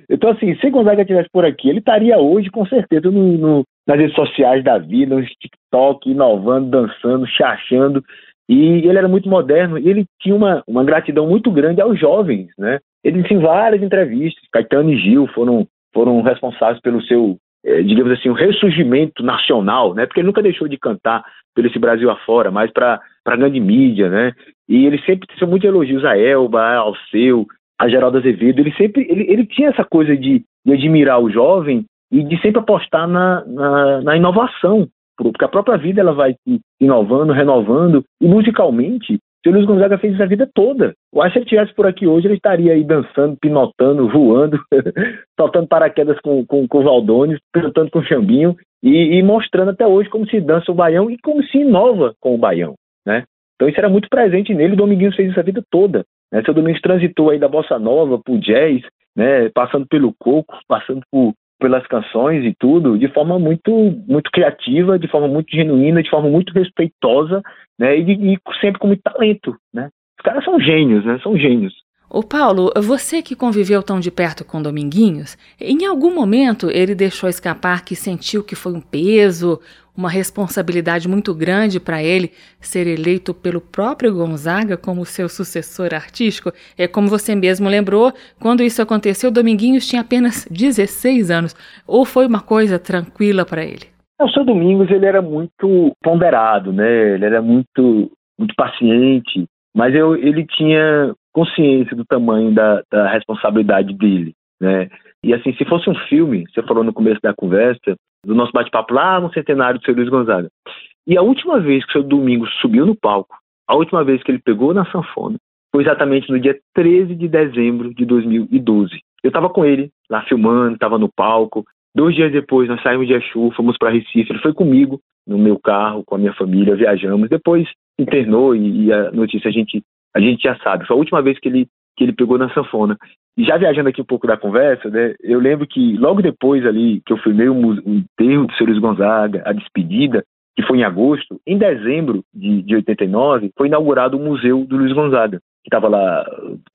Então, assim, se Gonzaga estivesse por aqui, ele estaria hoje, com certeza, no, no, nas redes sociais da vida, no TikTok, inovando, dançando, chachando. E ele era muito moderno e ele tinha uma, uma gratidão muito grande aos jovens, né? Ele disse em várias entrevistas, Caetano e Gil foram, foram responsáveis pelo seu, eh, digamos assim, o ressurgimento nacional, né? Porque ele nunca deixou de cantar pelo esse Brasil afora, mas para a grande mídia, né? E ele sempre teve muitos elogios a Elba, ao seu, a Geraldo Azevedo, ele sempre ele, ele tinha essa coisa de, de admirar o jovem e de sempre apostar na, na, na inovação, porque a própria vida ela vai inovando, renovando, e musicalmente, o Luiz Gonzaga fez isso a vida toda. Eu acho que ele estivesse por aqui hoje, ele estaria aí dançando, pinotando, voando, soltando paraquedas com, com, com o Valdones, cantando com o Xambinho, e, e, mostrando até hoje como se dança o baião e como se inova com o baião, né? Então isso era muito presente nele, o Dominguinhos fez isso a vida toda. Né? Seu Domingos transitou aí da bossa nova pro jazz, né? Passando pelo coco, passando por, pelas canções e tudo, de forma muito, muito criativa, de forma muito genuína, de forma muito respeitosa, né? E, e sempre com muito talento, né? Os caras são gênios, né? São gênios. Ô Paulo, você que conviveu tão de perto com Dominguinhos, em algum momento ele deixou escapar que sentiu que foi um peso, uma responsabilidade muito grande para ele ser eleito pelo próprio Gonzaga como seu sucessor artístico? É como você mesmo lembrou, quando isso aconteceu, Dominguinhos tinha apenas 16 anos. Ou foi uma coisa tranquila para ele? O seu Domingos ele era muito ponderado, né? Ele era muito muito paciente, mas eu, ele tinha consciência do tamanho da, da responsabilidade dele, né? E assim, se fosse um filme, você falou no começo da conversa, do nosso bate-papo lá no centenário do seu Luiz Gonzaga. E a última vez que o seu Domingos subiu no palco, a última vez que ele pegou na sanfona, foi exatamente no dia 13 de dezembro de 2012. Eu estava com ele lá filmando, estava no palco. Dois dias depois, nós saímos de Exu, fomos para Recife. Ele foi comigo no meu carro, com a minha família, viajamos. Depois internou e, e a notícia a gente a gente já sabe. Foi a última vez que ele, que ele pegou na sanfona. E já viajando aqui um pouco da conversa, né, eu lembro que logo depois ali que eu filmei o, enterro do Sr. Luiz Gonzaga, a despedida, que foi em agosto, em dezembro de, de 89, foi inaugurado o Museu do Luiz Gonzaga, que estava lá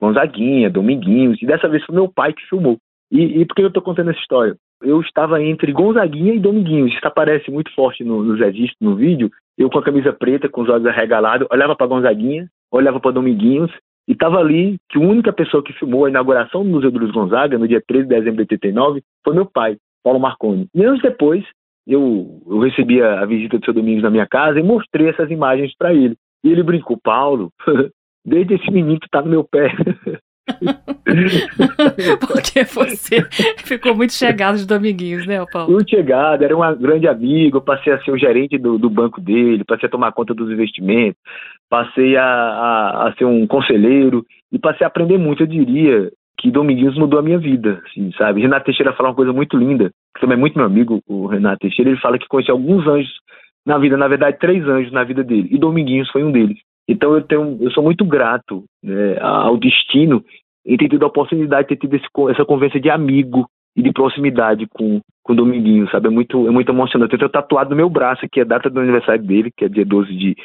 Gonzaguinha, Dominguinhos, e dessa vez foi meu pai que filmou. E, e por que eu estou contando essa história? Eu estava entre Gonzaguinha e Dominguinhos, isso aparece muito forte no, nos registros, no vídeo, eu com a camisa preta, com os olhos arregalados, olhava para Gonzaguinha, olhava para Dominguinhos e estava ali que a única pessoa que filmou a inauguração do Museu do Luiz Gonzaga, no dia 13 de dezembro de 89, foi meu pai, Paulo Marconi. E anos depois, eu, eu recebi a, visita do seu Domingos na minha casa e mostrei essas imagens para ele. E ele brincou, Paulo, desde esse menino que tá no meu pé. Porque você ficou muito chegado de Dominguinhos, né, Paulo? Muito chegado, era um grande amigo, passei a ser o gerente do, do banco dele, passei a tomar conta dos investimentos, passei a, a, a, ser um conselheiro e passei a aprender muito, eu diria que Dominguinhos mudou a minha vida, assim, sabe? Renato Teixeira fala uma coisa muito linda, que também é muito meu amigo, o Renato Teixeira, ele fala que conheceu alguns anjos na vida, na verdade, três anjos na vida dele, e Dominguinhos foi um deles. Então eu tenho, eu sou muito grato né, ao destino em ter tido a oportunidade de ter tido esse, essa conversa de amigo e de proximidade com, com o Dominguinho, sabe? É muito, é muito emocionante. Eu tenho tatuado no meu braço aqui a data do aniversário dele, que é dia 12 de,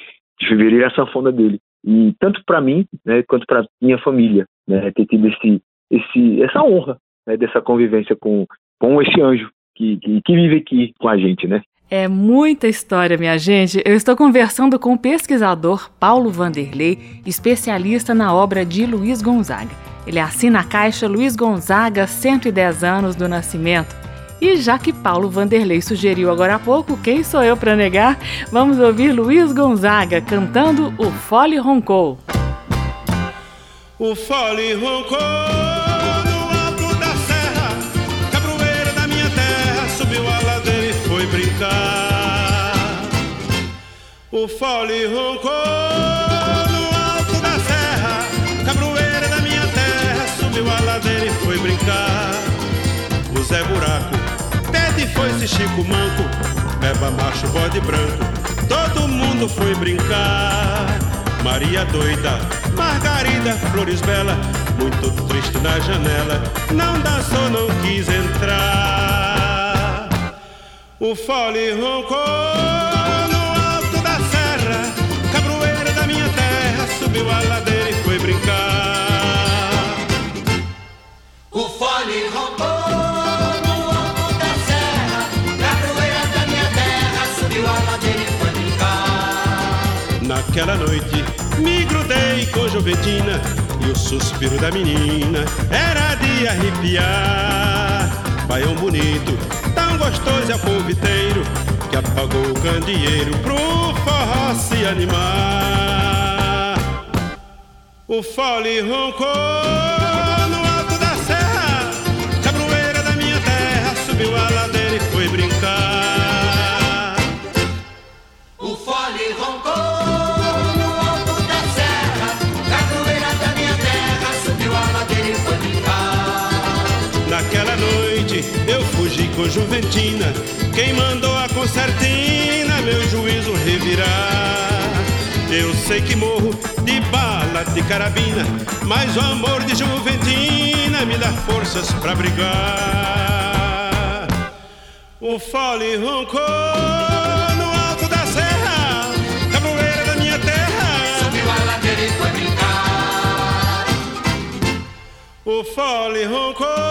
de fevereiro, a sanfona dele. E tanto para mim, né, quanto para minha família, né, ter tido esse, esse, essa honra né, dessa convivência com, com esse anjo que, que, que vive aqui com a gente, né? É muita história, minha gente. Eu estou conversando com o pesquisador Paulo Vanderlei, especialista na obra de Luiz Gonzaga. Ele assina a caixa Luiz Gonzaga 110 anos do nascimento. E já que Paulo Vanderlei sugeriu agora há pouco, quem sou eu para negar? Vamos ouvir Luiz Gonzaga cantando O Fole Roncou. O Fole Roncou O fole roncou no alto da serra, cabroeira da minha terra, subiu a ladeira e foi brincar. O Zé Buraco, Tete foi-se Chico Manco, Eba Macho, Bode Branco, todo mundo foi brincar. Maria doida, Margarida, Flores Bela, muito triste na janela, não dançou, não quis entrar. O fole roncou subiu a ladeira e foi brincar. O fole roncou no alto da serra, da minha terra, subiu a ladeira e foi brincar. Naquela noite me grudei com Juventina e o suspiro da menina era de arrepiar. Baião bonito, gostoso é polviteiro que apagou o candeeiro pro forró se animar. O fole roncou no alto da serra, cabroeira da minha terra, subiu a ladeira e foi brincar. Juventina, quem mandou a concertina, meu juízo revirar. Eu sei que morro de bala de carabina, mas o amor de Juventina me dá forças pra brigar. O fole roncou no alto da serra, capoeira da minha terra. Subiu a ladeira e foi brincar. O fole roncou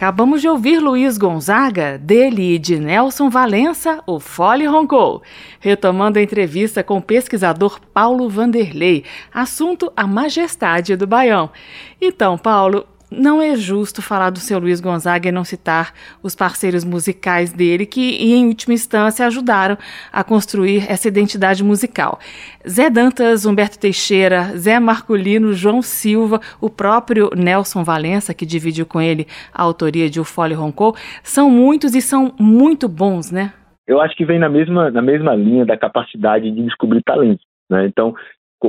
Acabamos de ouvir Luiz Gonzaga, dele e de Nelson Valença, o Fole Roncou. Retomando a entrevista com o pesquisador Paulo Vanderlei, assunto a majestade do Baião. Então, Paulo, não é justo falar do seu Luiz Gonzaga e não citar os parceiros musicais dele que, em última instância, ajudaram a construir essa identidade musical. Zé Dantas, Humberto Teixeira, Zé Marculino, João Silva, o próprio Nelson Valença, que dividiu com ele a autoria de O Fole Roncou, são muitos e são muito bons, né? Eu acho que vem na mesma, na mesma linha da capacidade de descobrir talentos. Né? Então,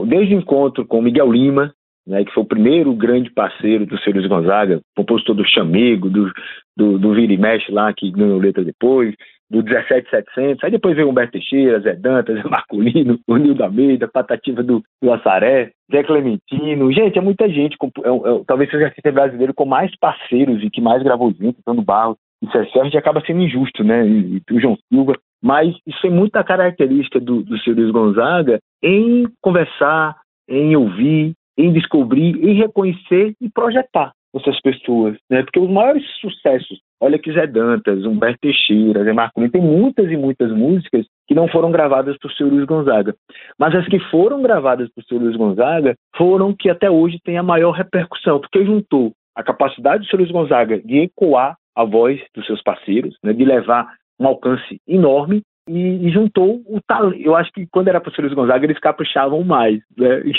desde o encontro com Miguel Lima, né, que foi o primeiro grande parceiro do seu Luiz Gonzaga, compositor do Chamego, do, do, do Vira e Mexe lá, que ganhou letra depois, do 17700, aí depois veio Humberto Teixeira, Zé Dantas, Zé Marcolino, o Nildo Almeida, Patativa do, do Assaré, Zé Clementino, gente, é muita gente, é, é, talvez seja o artista brasileiro com mais parceiros e que mais gravou junto, Barros, e César, a gente acaba sendo injusto, né, e, e o João Silva, mas isso é muita característica do, do Gonzaga em conversar, em ouvir, em descobrir, em reconhecer e projetar essas pessoas, né? Porque os maiores sucessos, olha que Zé Dantas, Humberto Teixeira, Zé Marcolino, tem muitas e muitas músicas que não foram gravadas por seu Luiz Gonzaga, mas as que foram gravadas por seu Luiz Gonzaga foram que até hoje têm a maior repercussão, porque juntou a capacidade do seu Luiz Gonzaga de ecoar a voz dos seus parceiros, né? De levar um alcance enorme e, e juntou o talento. Eu acho que quando era o Luiz Gonzaga, eles caprichavam mais. Né?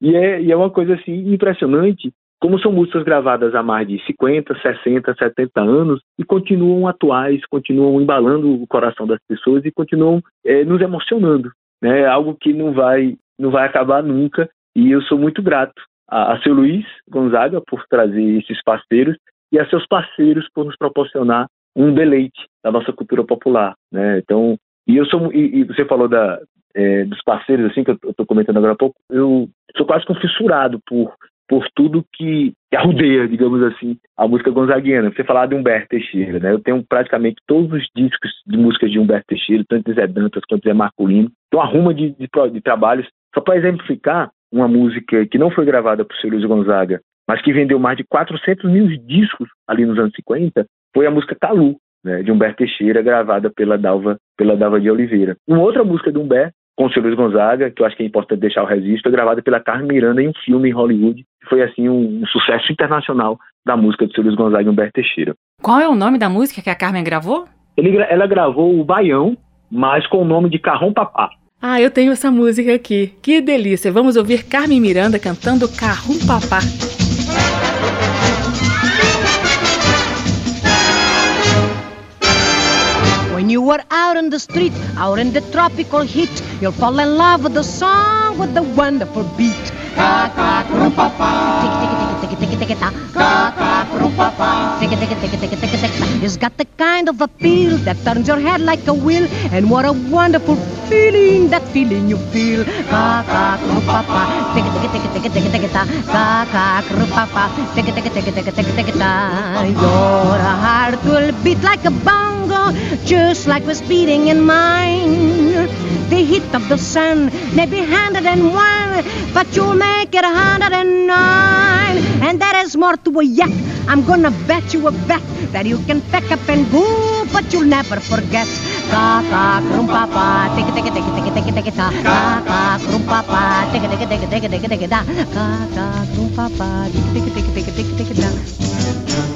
E, e é, e é uma coisa assim impressionante como são músicas gravadas há mais de 50, 60, 70 anos e continuam atuais, continuam embalando o coração das pessoas e continuam eh, nos emocionando. Né? Algo que não vai, não vai acabar nunca. E eu sou muito grato a, a seu Luiz Gonzaga por trazer esses parceiros e a seus parceiros por nos proporcionar um deleite da nossa cultura popular, né? Então, e eu sou e, e você falou da é, dos parceiros assim que eu estou comentando agora há pouco, eu sou quase que um fissurado por por tudo que, arrudeia, digamos assim, a música gonzaguiana. Você falar de Humberto Teixeira, né? Eu tenho praticamente todos os discos de músicas de Humberto Teixeira, tanto de Zé Dantas quanto de Zé. Então, arruma de, de, de trabalhos. Só para exemplificar, uma música que não foi gravada por seu Luiz Gonzaga, mas que vendeu mais de 400 mil discos ali nos anos 50, foi a música Calu, né, de Humberto Teixeira, gravada pela Dalva, pela Dalva de Oliveira. Uma outra música do Humberto, com o seu Luiz Gonzaga, que eu acho que é importante deixar o registro, foi gravada pela Carmen Miranda em um filme em Hollywood, que foi assim um, um sucesso internacional da música do seu Luiz Gonzaga e Humberto Teixeira. Qual é o nome da música que a Carmen gravou? Ele ela gravou o Baião, mas com o nome de Carrão Papá. Ah, eu tenho essa música aqui. Que delícia! Vamos ouvir Carmen Miranda cantando Carrum Papá. When you are out on the street, out in the tropical heat, you'll fall in love with the song with the wonderful beat. It's got the kind of appeal that turns your head like a wheel, and what a wonderful feeling that feeling you feel. Your heart will beat like a tango, just like was beating in mine. The heat of the sun may be 101, but you'll make it 109. And that is more to a yak. I'm gonna bet you a bet that you can pack up and go, but you'll never forget. Ka ka krumpa pa, tika tika tika tika tika tika ta. Ka ka krumpa pa, tika tika tika tika tika tika ta. Ka ka krumpa pa, tika tika tika tika tika tika da.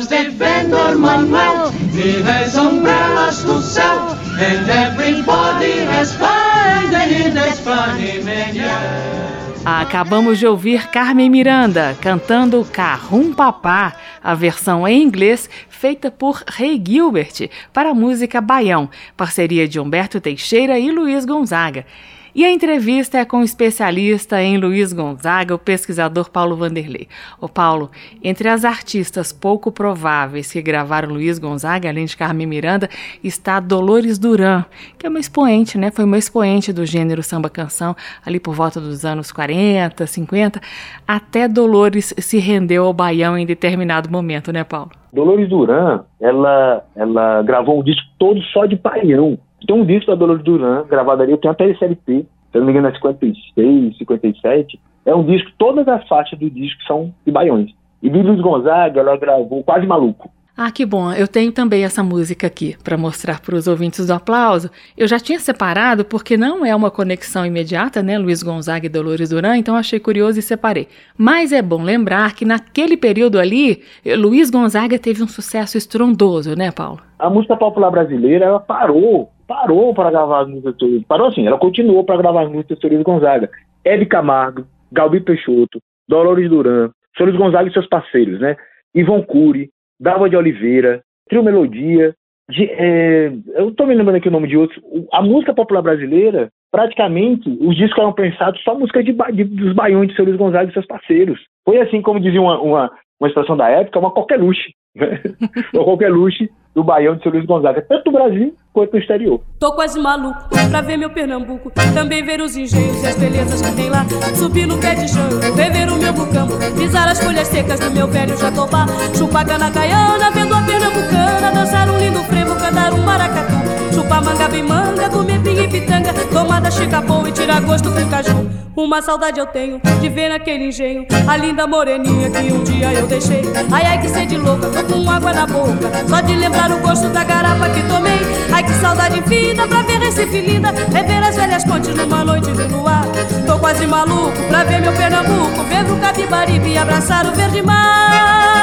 Comes the vendor Manuel, he has umbrellas to sell, and everybody has fun, and he funny man, yeah. Acabamos de ouvir Carmen Miranda cantando Carrum Papá, a versão em inglês feita por Ray Gilbert para a música Baião, parceria de Humberto Teixeira e Luiz Gonzaga. E a entrevista é com o especialista em Luiz Gonzaga, o pesquisador Paulo Vanderlei. Ô Paulo, entre as artistas pouco prováveis que gravaram Luiz Gonzaga, além de Carmen Miranda, está Dolores Duran, que é uma expoente, né? Foi uma expoente do gênero samba-canção ali por volta dos anos 40, 50, até Dolores se rendeu ao baião em determinado momento, né, Paulo? Dolores Duran, ela, ela gravou um disco todo só de baião. Tem um disco da Dolores Duran, gravado ali, eu tenho até esse LP, se eu não me engano é 56, 57. É um disco, todas as faixas do disco são de baiões. E de Luiz Gonzaga, ela gravou Quase Maluco. Ah, que bom. Eu tenho também essa música aqui para mostrar para os ouvintes do aplauso. Eu já tinha separado porque não é uma conexão imediata, né? Luiz Gonzaga e Dolores Duran, então achei curioso e separei. Mas é bom lembrar que naquele período ali, Luiz Gonzaga teve um sucesso estrondoso, né, Paulo? A música popular brasileira, ela parou, parou para gravar as músicas Luiz. Parou assim, ela continuou para gravar as músicas de Luiz Gonzaga. Hebe Camargo, Galbi Peixoto, Dolores Duran, Luiz Gonzaga e seus parceiros, né? Ivon Cury, Dalva de Oliveira, Trio Melodia, de, é, eu estou me lembrando aqui o nome de outros. A música popular brasileira, praticamente, os discos eram pensados só música de, de- dos baiões de Luiz Gonzaga e seus parceiros. Foi assim, como dizia uma, uma, uma expressão da época, uma luxo. Né? uma qualquer luxo do baião de seu Luiz Gonzaga, tanto no Brasil quanto no exterior. Tô quase maluco pra ver meu Pernambuco. Também ver os engenhos e as belezas que tem lá. Subir no pé de jango, rever o meu bucambo. Pisar as folhas secas do meu velho jatobá. Chupar cana caiana, vendo a pernambucana. Dançar um lindo frevo, cantar um maracatu. Chupar manga bem manga, comer pinga e pitanga. Tomar da chica boa e tirar gosto com caju. Uma saudade eu tenho de ver naquele engenho a linda moreninha que um dia eu deixei. Ai, ai, que sede louca, tô com água na boca. Só de lembrar o gosto da garapa que tomei. Ai, que saudade infinita pra ver Recife linda. Rever as velhas pontes numa noite de luar. Tô quase maluco pra ver meu Pernambuco. Ver o Capibaribe e abraçar o verde mar.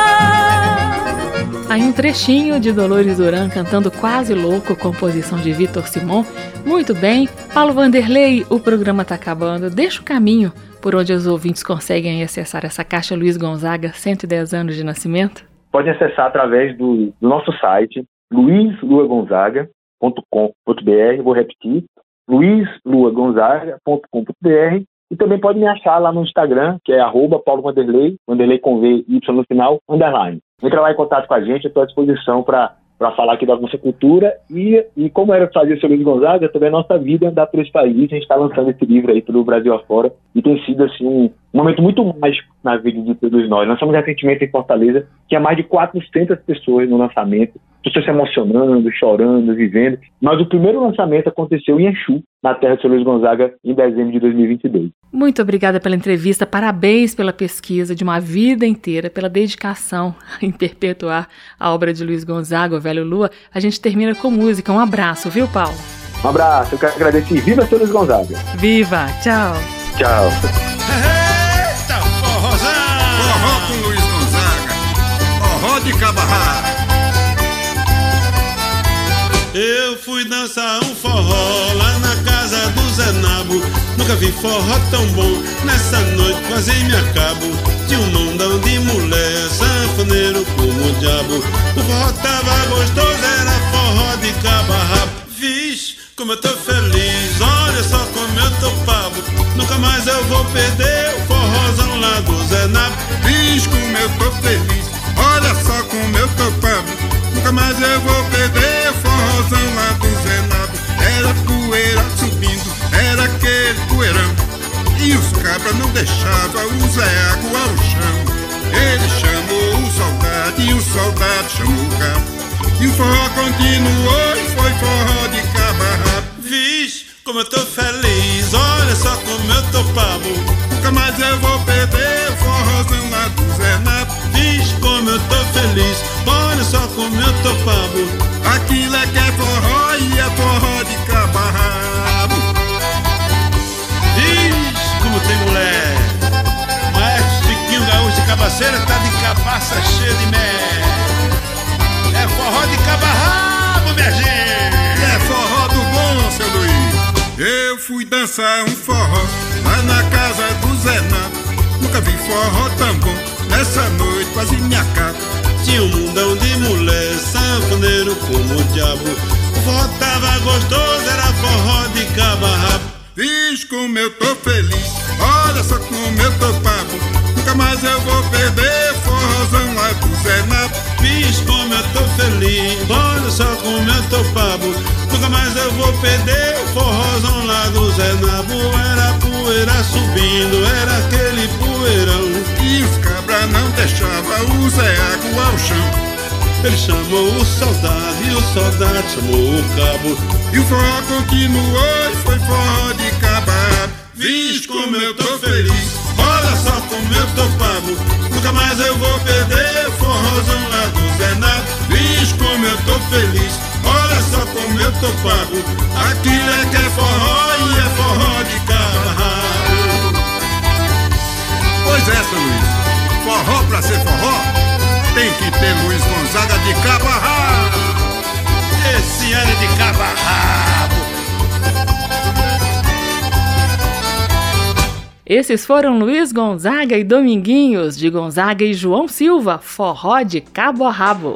Aí um trechinho de Dolores Duran cantando Quase Louco, composição de Vitor Simon. Muito bem. Paulo Vanderlei, o programa tá acabando. Deixa o caminho por onde os ouvintes conseguem acessar essa caixa Luiz Gonzaga, 110 anos de nascimento. Pode acessar através do, do nosso site, luizluagonzaga.com.br, vou repetir, luizluagonzaga.com.br e também pode me achar lá no Instagram, que é arroba Paulo Vanderlei, Vanderlei com V, Y no final, underline. Entra lá em contato com a gente, estou à disposição para para falar aqui da nossa cultura e, e como era fazer o seu Luiz Gonzaga, também a nossa vida andar por esse país. A gente está lançando esse livro aí pelo Brasil afora e tem sido assim um, momento muito mágico na vida de todos nós. Lançamos recentemente em Fortaleza, tinha mais de 400 pessoas no lançamento, pessoas se emocionando, chorando, vivendo. Mas o primeiro lançamento aconteceu em Exu, na terra do seu Luiz Gonzaga, em dezembro de 2022. Muito obrigada pela entrevista, parabéns pela pesquisa de uma vida inteira, pela dedicação em perpetuar a obra de Luiz Gonzaga, o Velho Lua. A gente termina com música. Um abraço, viu, Paulo? Um abraço, eu quero agradecer. Viva seu Luiz Gonzaga! Viva! Tchau! Tchau! Eita, forrozão! Forró com Luiz Gonzaga, forró de cabarra. Fui dançar um forró lá na casa do Zé Nabo. Nunca vi forró tão bom, nessa noite quase me acabo. Tinha um mondão de mulher, sanfoneiro como o diabo. O forró tava gostoso, era forró de cabarra. Vixe, como eu tô feliz, olha só como eu tô pavo. Nunca mais eu vou perder o forrozão lá do Zé Nabo. Vixe, como eu tô feliz, olha só como eu tô pavo. Nunca mais eu vou perder o não deixavam o Zé água ao chão. Ele chamou o soldado e o soldado chamou o cabo. E o forró continuou e foi forró de cabarra. Vixe, como eu tô feliz, olha só como eu tô pavo. Nunca mais eu vou perder o forrozão lá do Zé Nato. Vixe, como eu tô feliz, olha só como eu tô pavo. Aquilo é que é forró e é forró de cabarrabo. Tem mulher. Maestro Chiquinho Gaúcho de Cabaceira tá de cabaça cheia de mel. É forró de cabarrabo, minha gente. É forró do bom, seu Luiz. Eu fui dançar um forró lá na casa do Zé Nato. Nunca vi forró tão bom. Nessa noite quase me acaba. Tinha um mundão de mulher, sanfoneiro como o diabo. O forró tava gostoso, era forró de cabarrabo. Diz como eu tô feliz, olha só como eu tô papo. Nunca mais eu vou perder forrozão lá do Zé Nato. Diz como eu tô feliz, olha só como eu tô papo. Nunca mais eu vou perder forrozão lá do Zé Nabo. Era poeira subindo, era aquele poeirão. E os cabras não deixavam o Zé Água ao chão. Ele chamou o soldado e o soldado chamou o cabo. E o forró continuou e foi forró Vixe como eu tô feliz, olha só como eu tô pago. Nunca mais eu vou perder forrozão lá do Zé Nato. Como eu tô feliz, olha só como eu tô pago. Aquilo é que é forró Esses foram Luiz Gonzaga e Dominguinhos, de Gonzaga e João Silva, forró de cabo a rabo.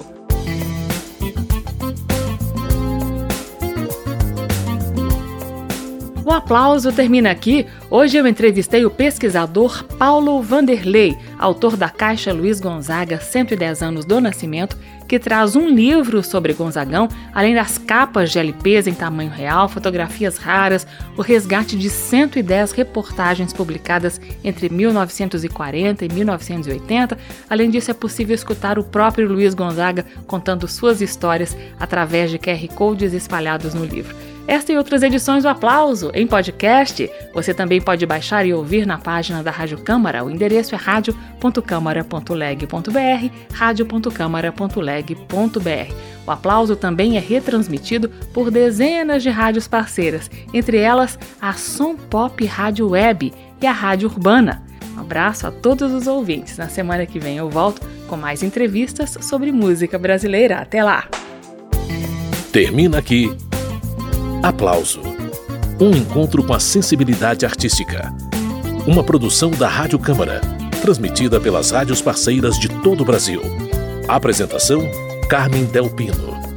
O aplauso termina aqui. Hoje eu entrevistei o pesquisador Paulo Vanderlei, autor da Caixa Luiz Gonzaga 110 anos do nascimento, que traz um livro sobre Gonzagão, além das capas de LPs em tamanho real, fotografias raras, o resgate de 110 reportagens publicadas entre 1940 e 1980. Além disso, é possível escutar o próprio Luiz Gonzaga contando suas histórias através de QR Codes espalhados no livro. Esta e outras edições do Aplauso em podcast. Você também pode baixar e ouvir na página da Rádio Câmara. O endereço é radio.câmara.leg.br, radio.câmara.leg.br. O Aplauso também é retransmitido por dezenas de rádios parceiras, entre elas a Som Pop Rádio Web e a Rádio Urbana. Um abraço a todos os ouvintes. Na semana que vem eu volto com mais entrevistas sobre música brasileira. Até lá! Termina aqui Aplauso. Um encontro com a sensibilidade artística. Uma produção da Rádio Câmara, transmitida pelas rádios parceiras de todo o Brasil. Apresentação: Carmen Del Pino.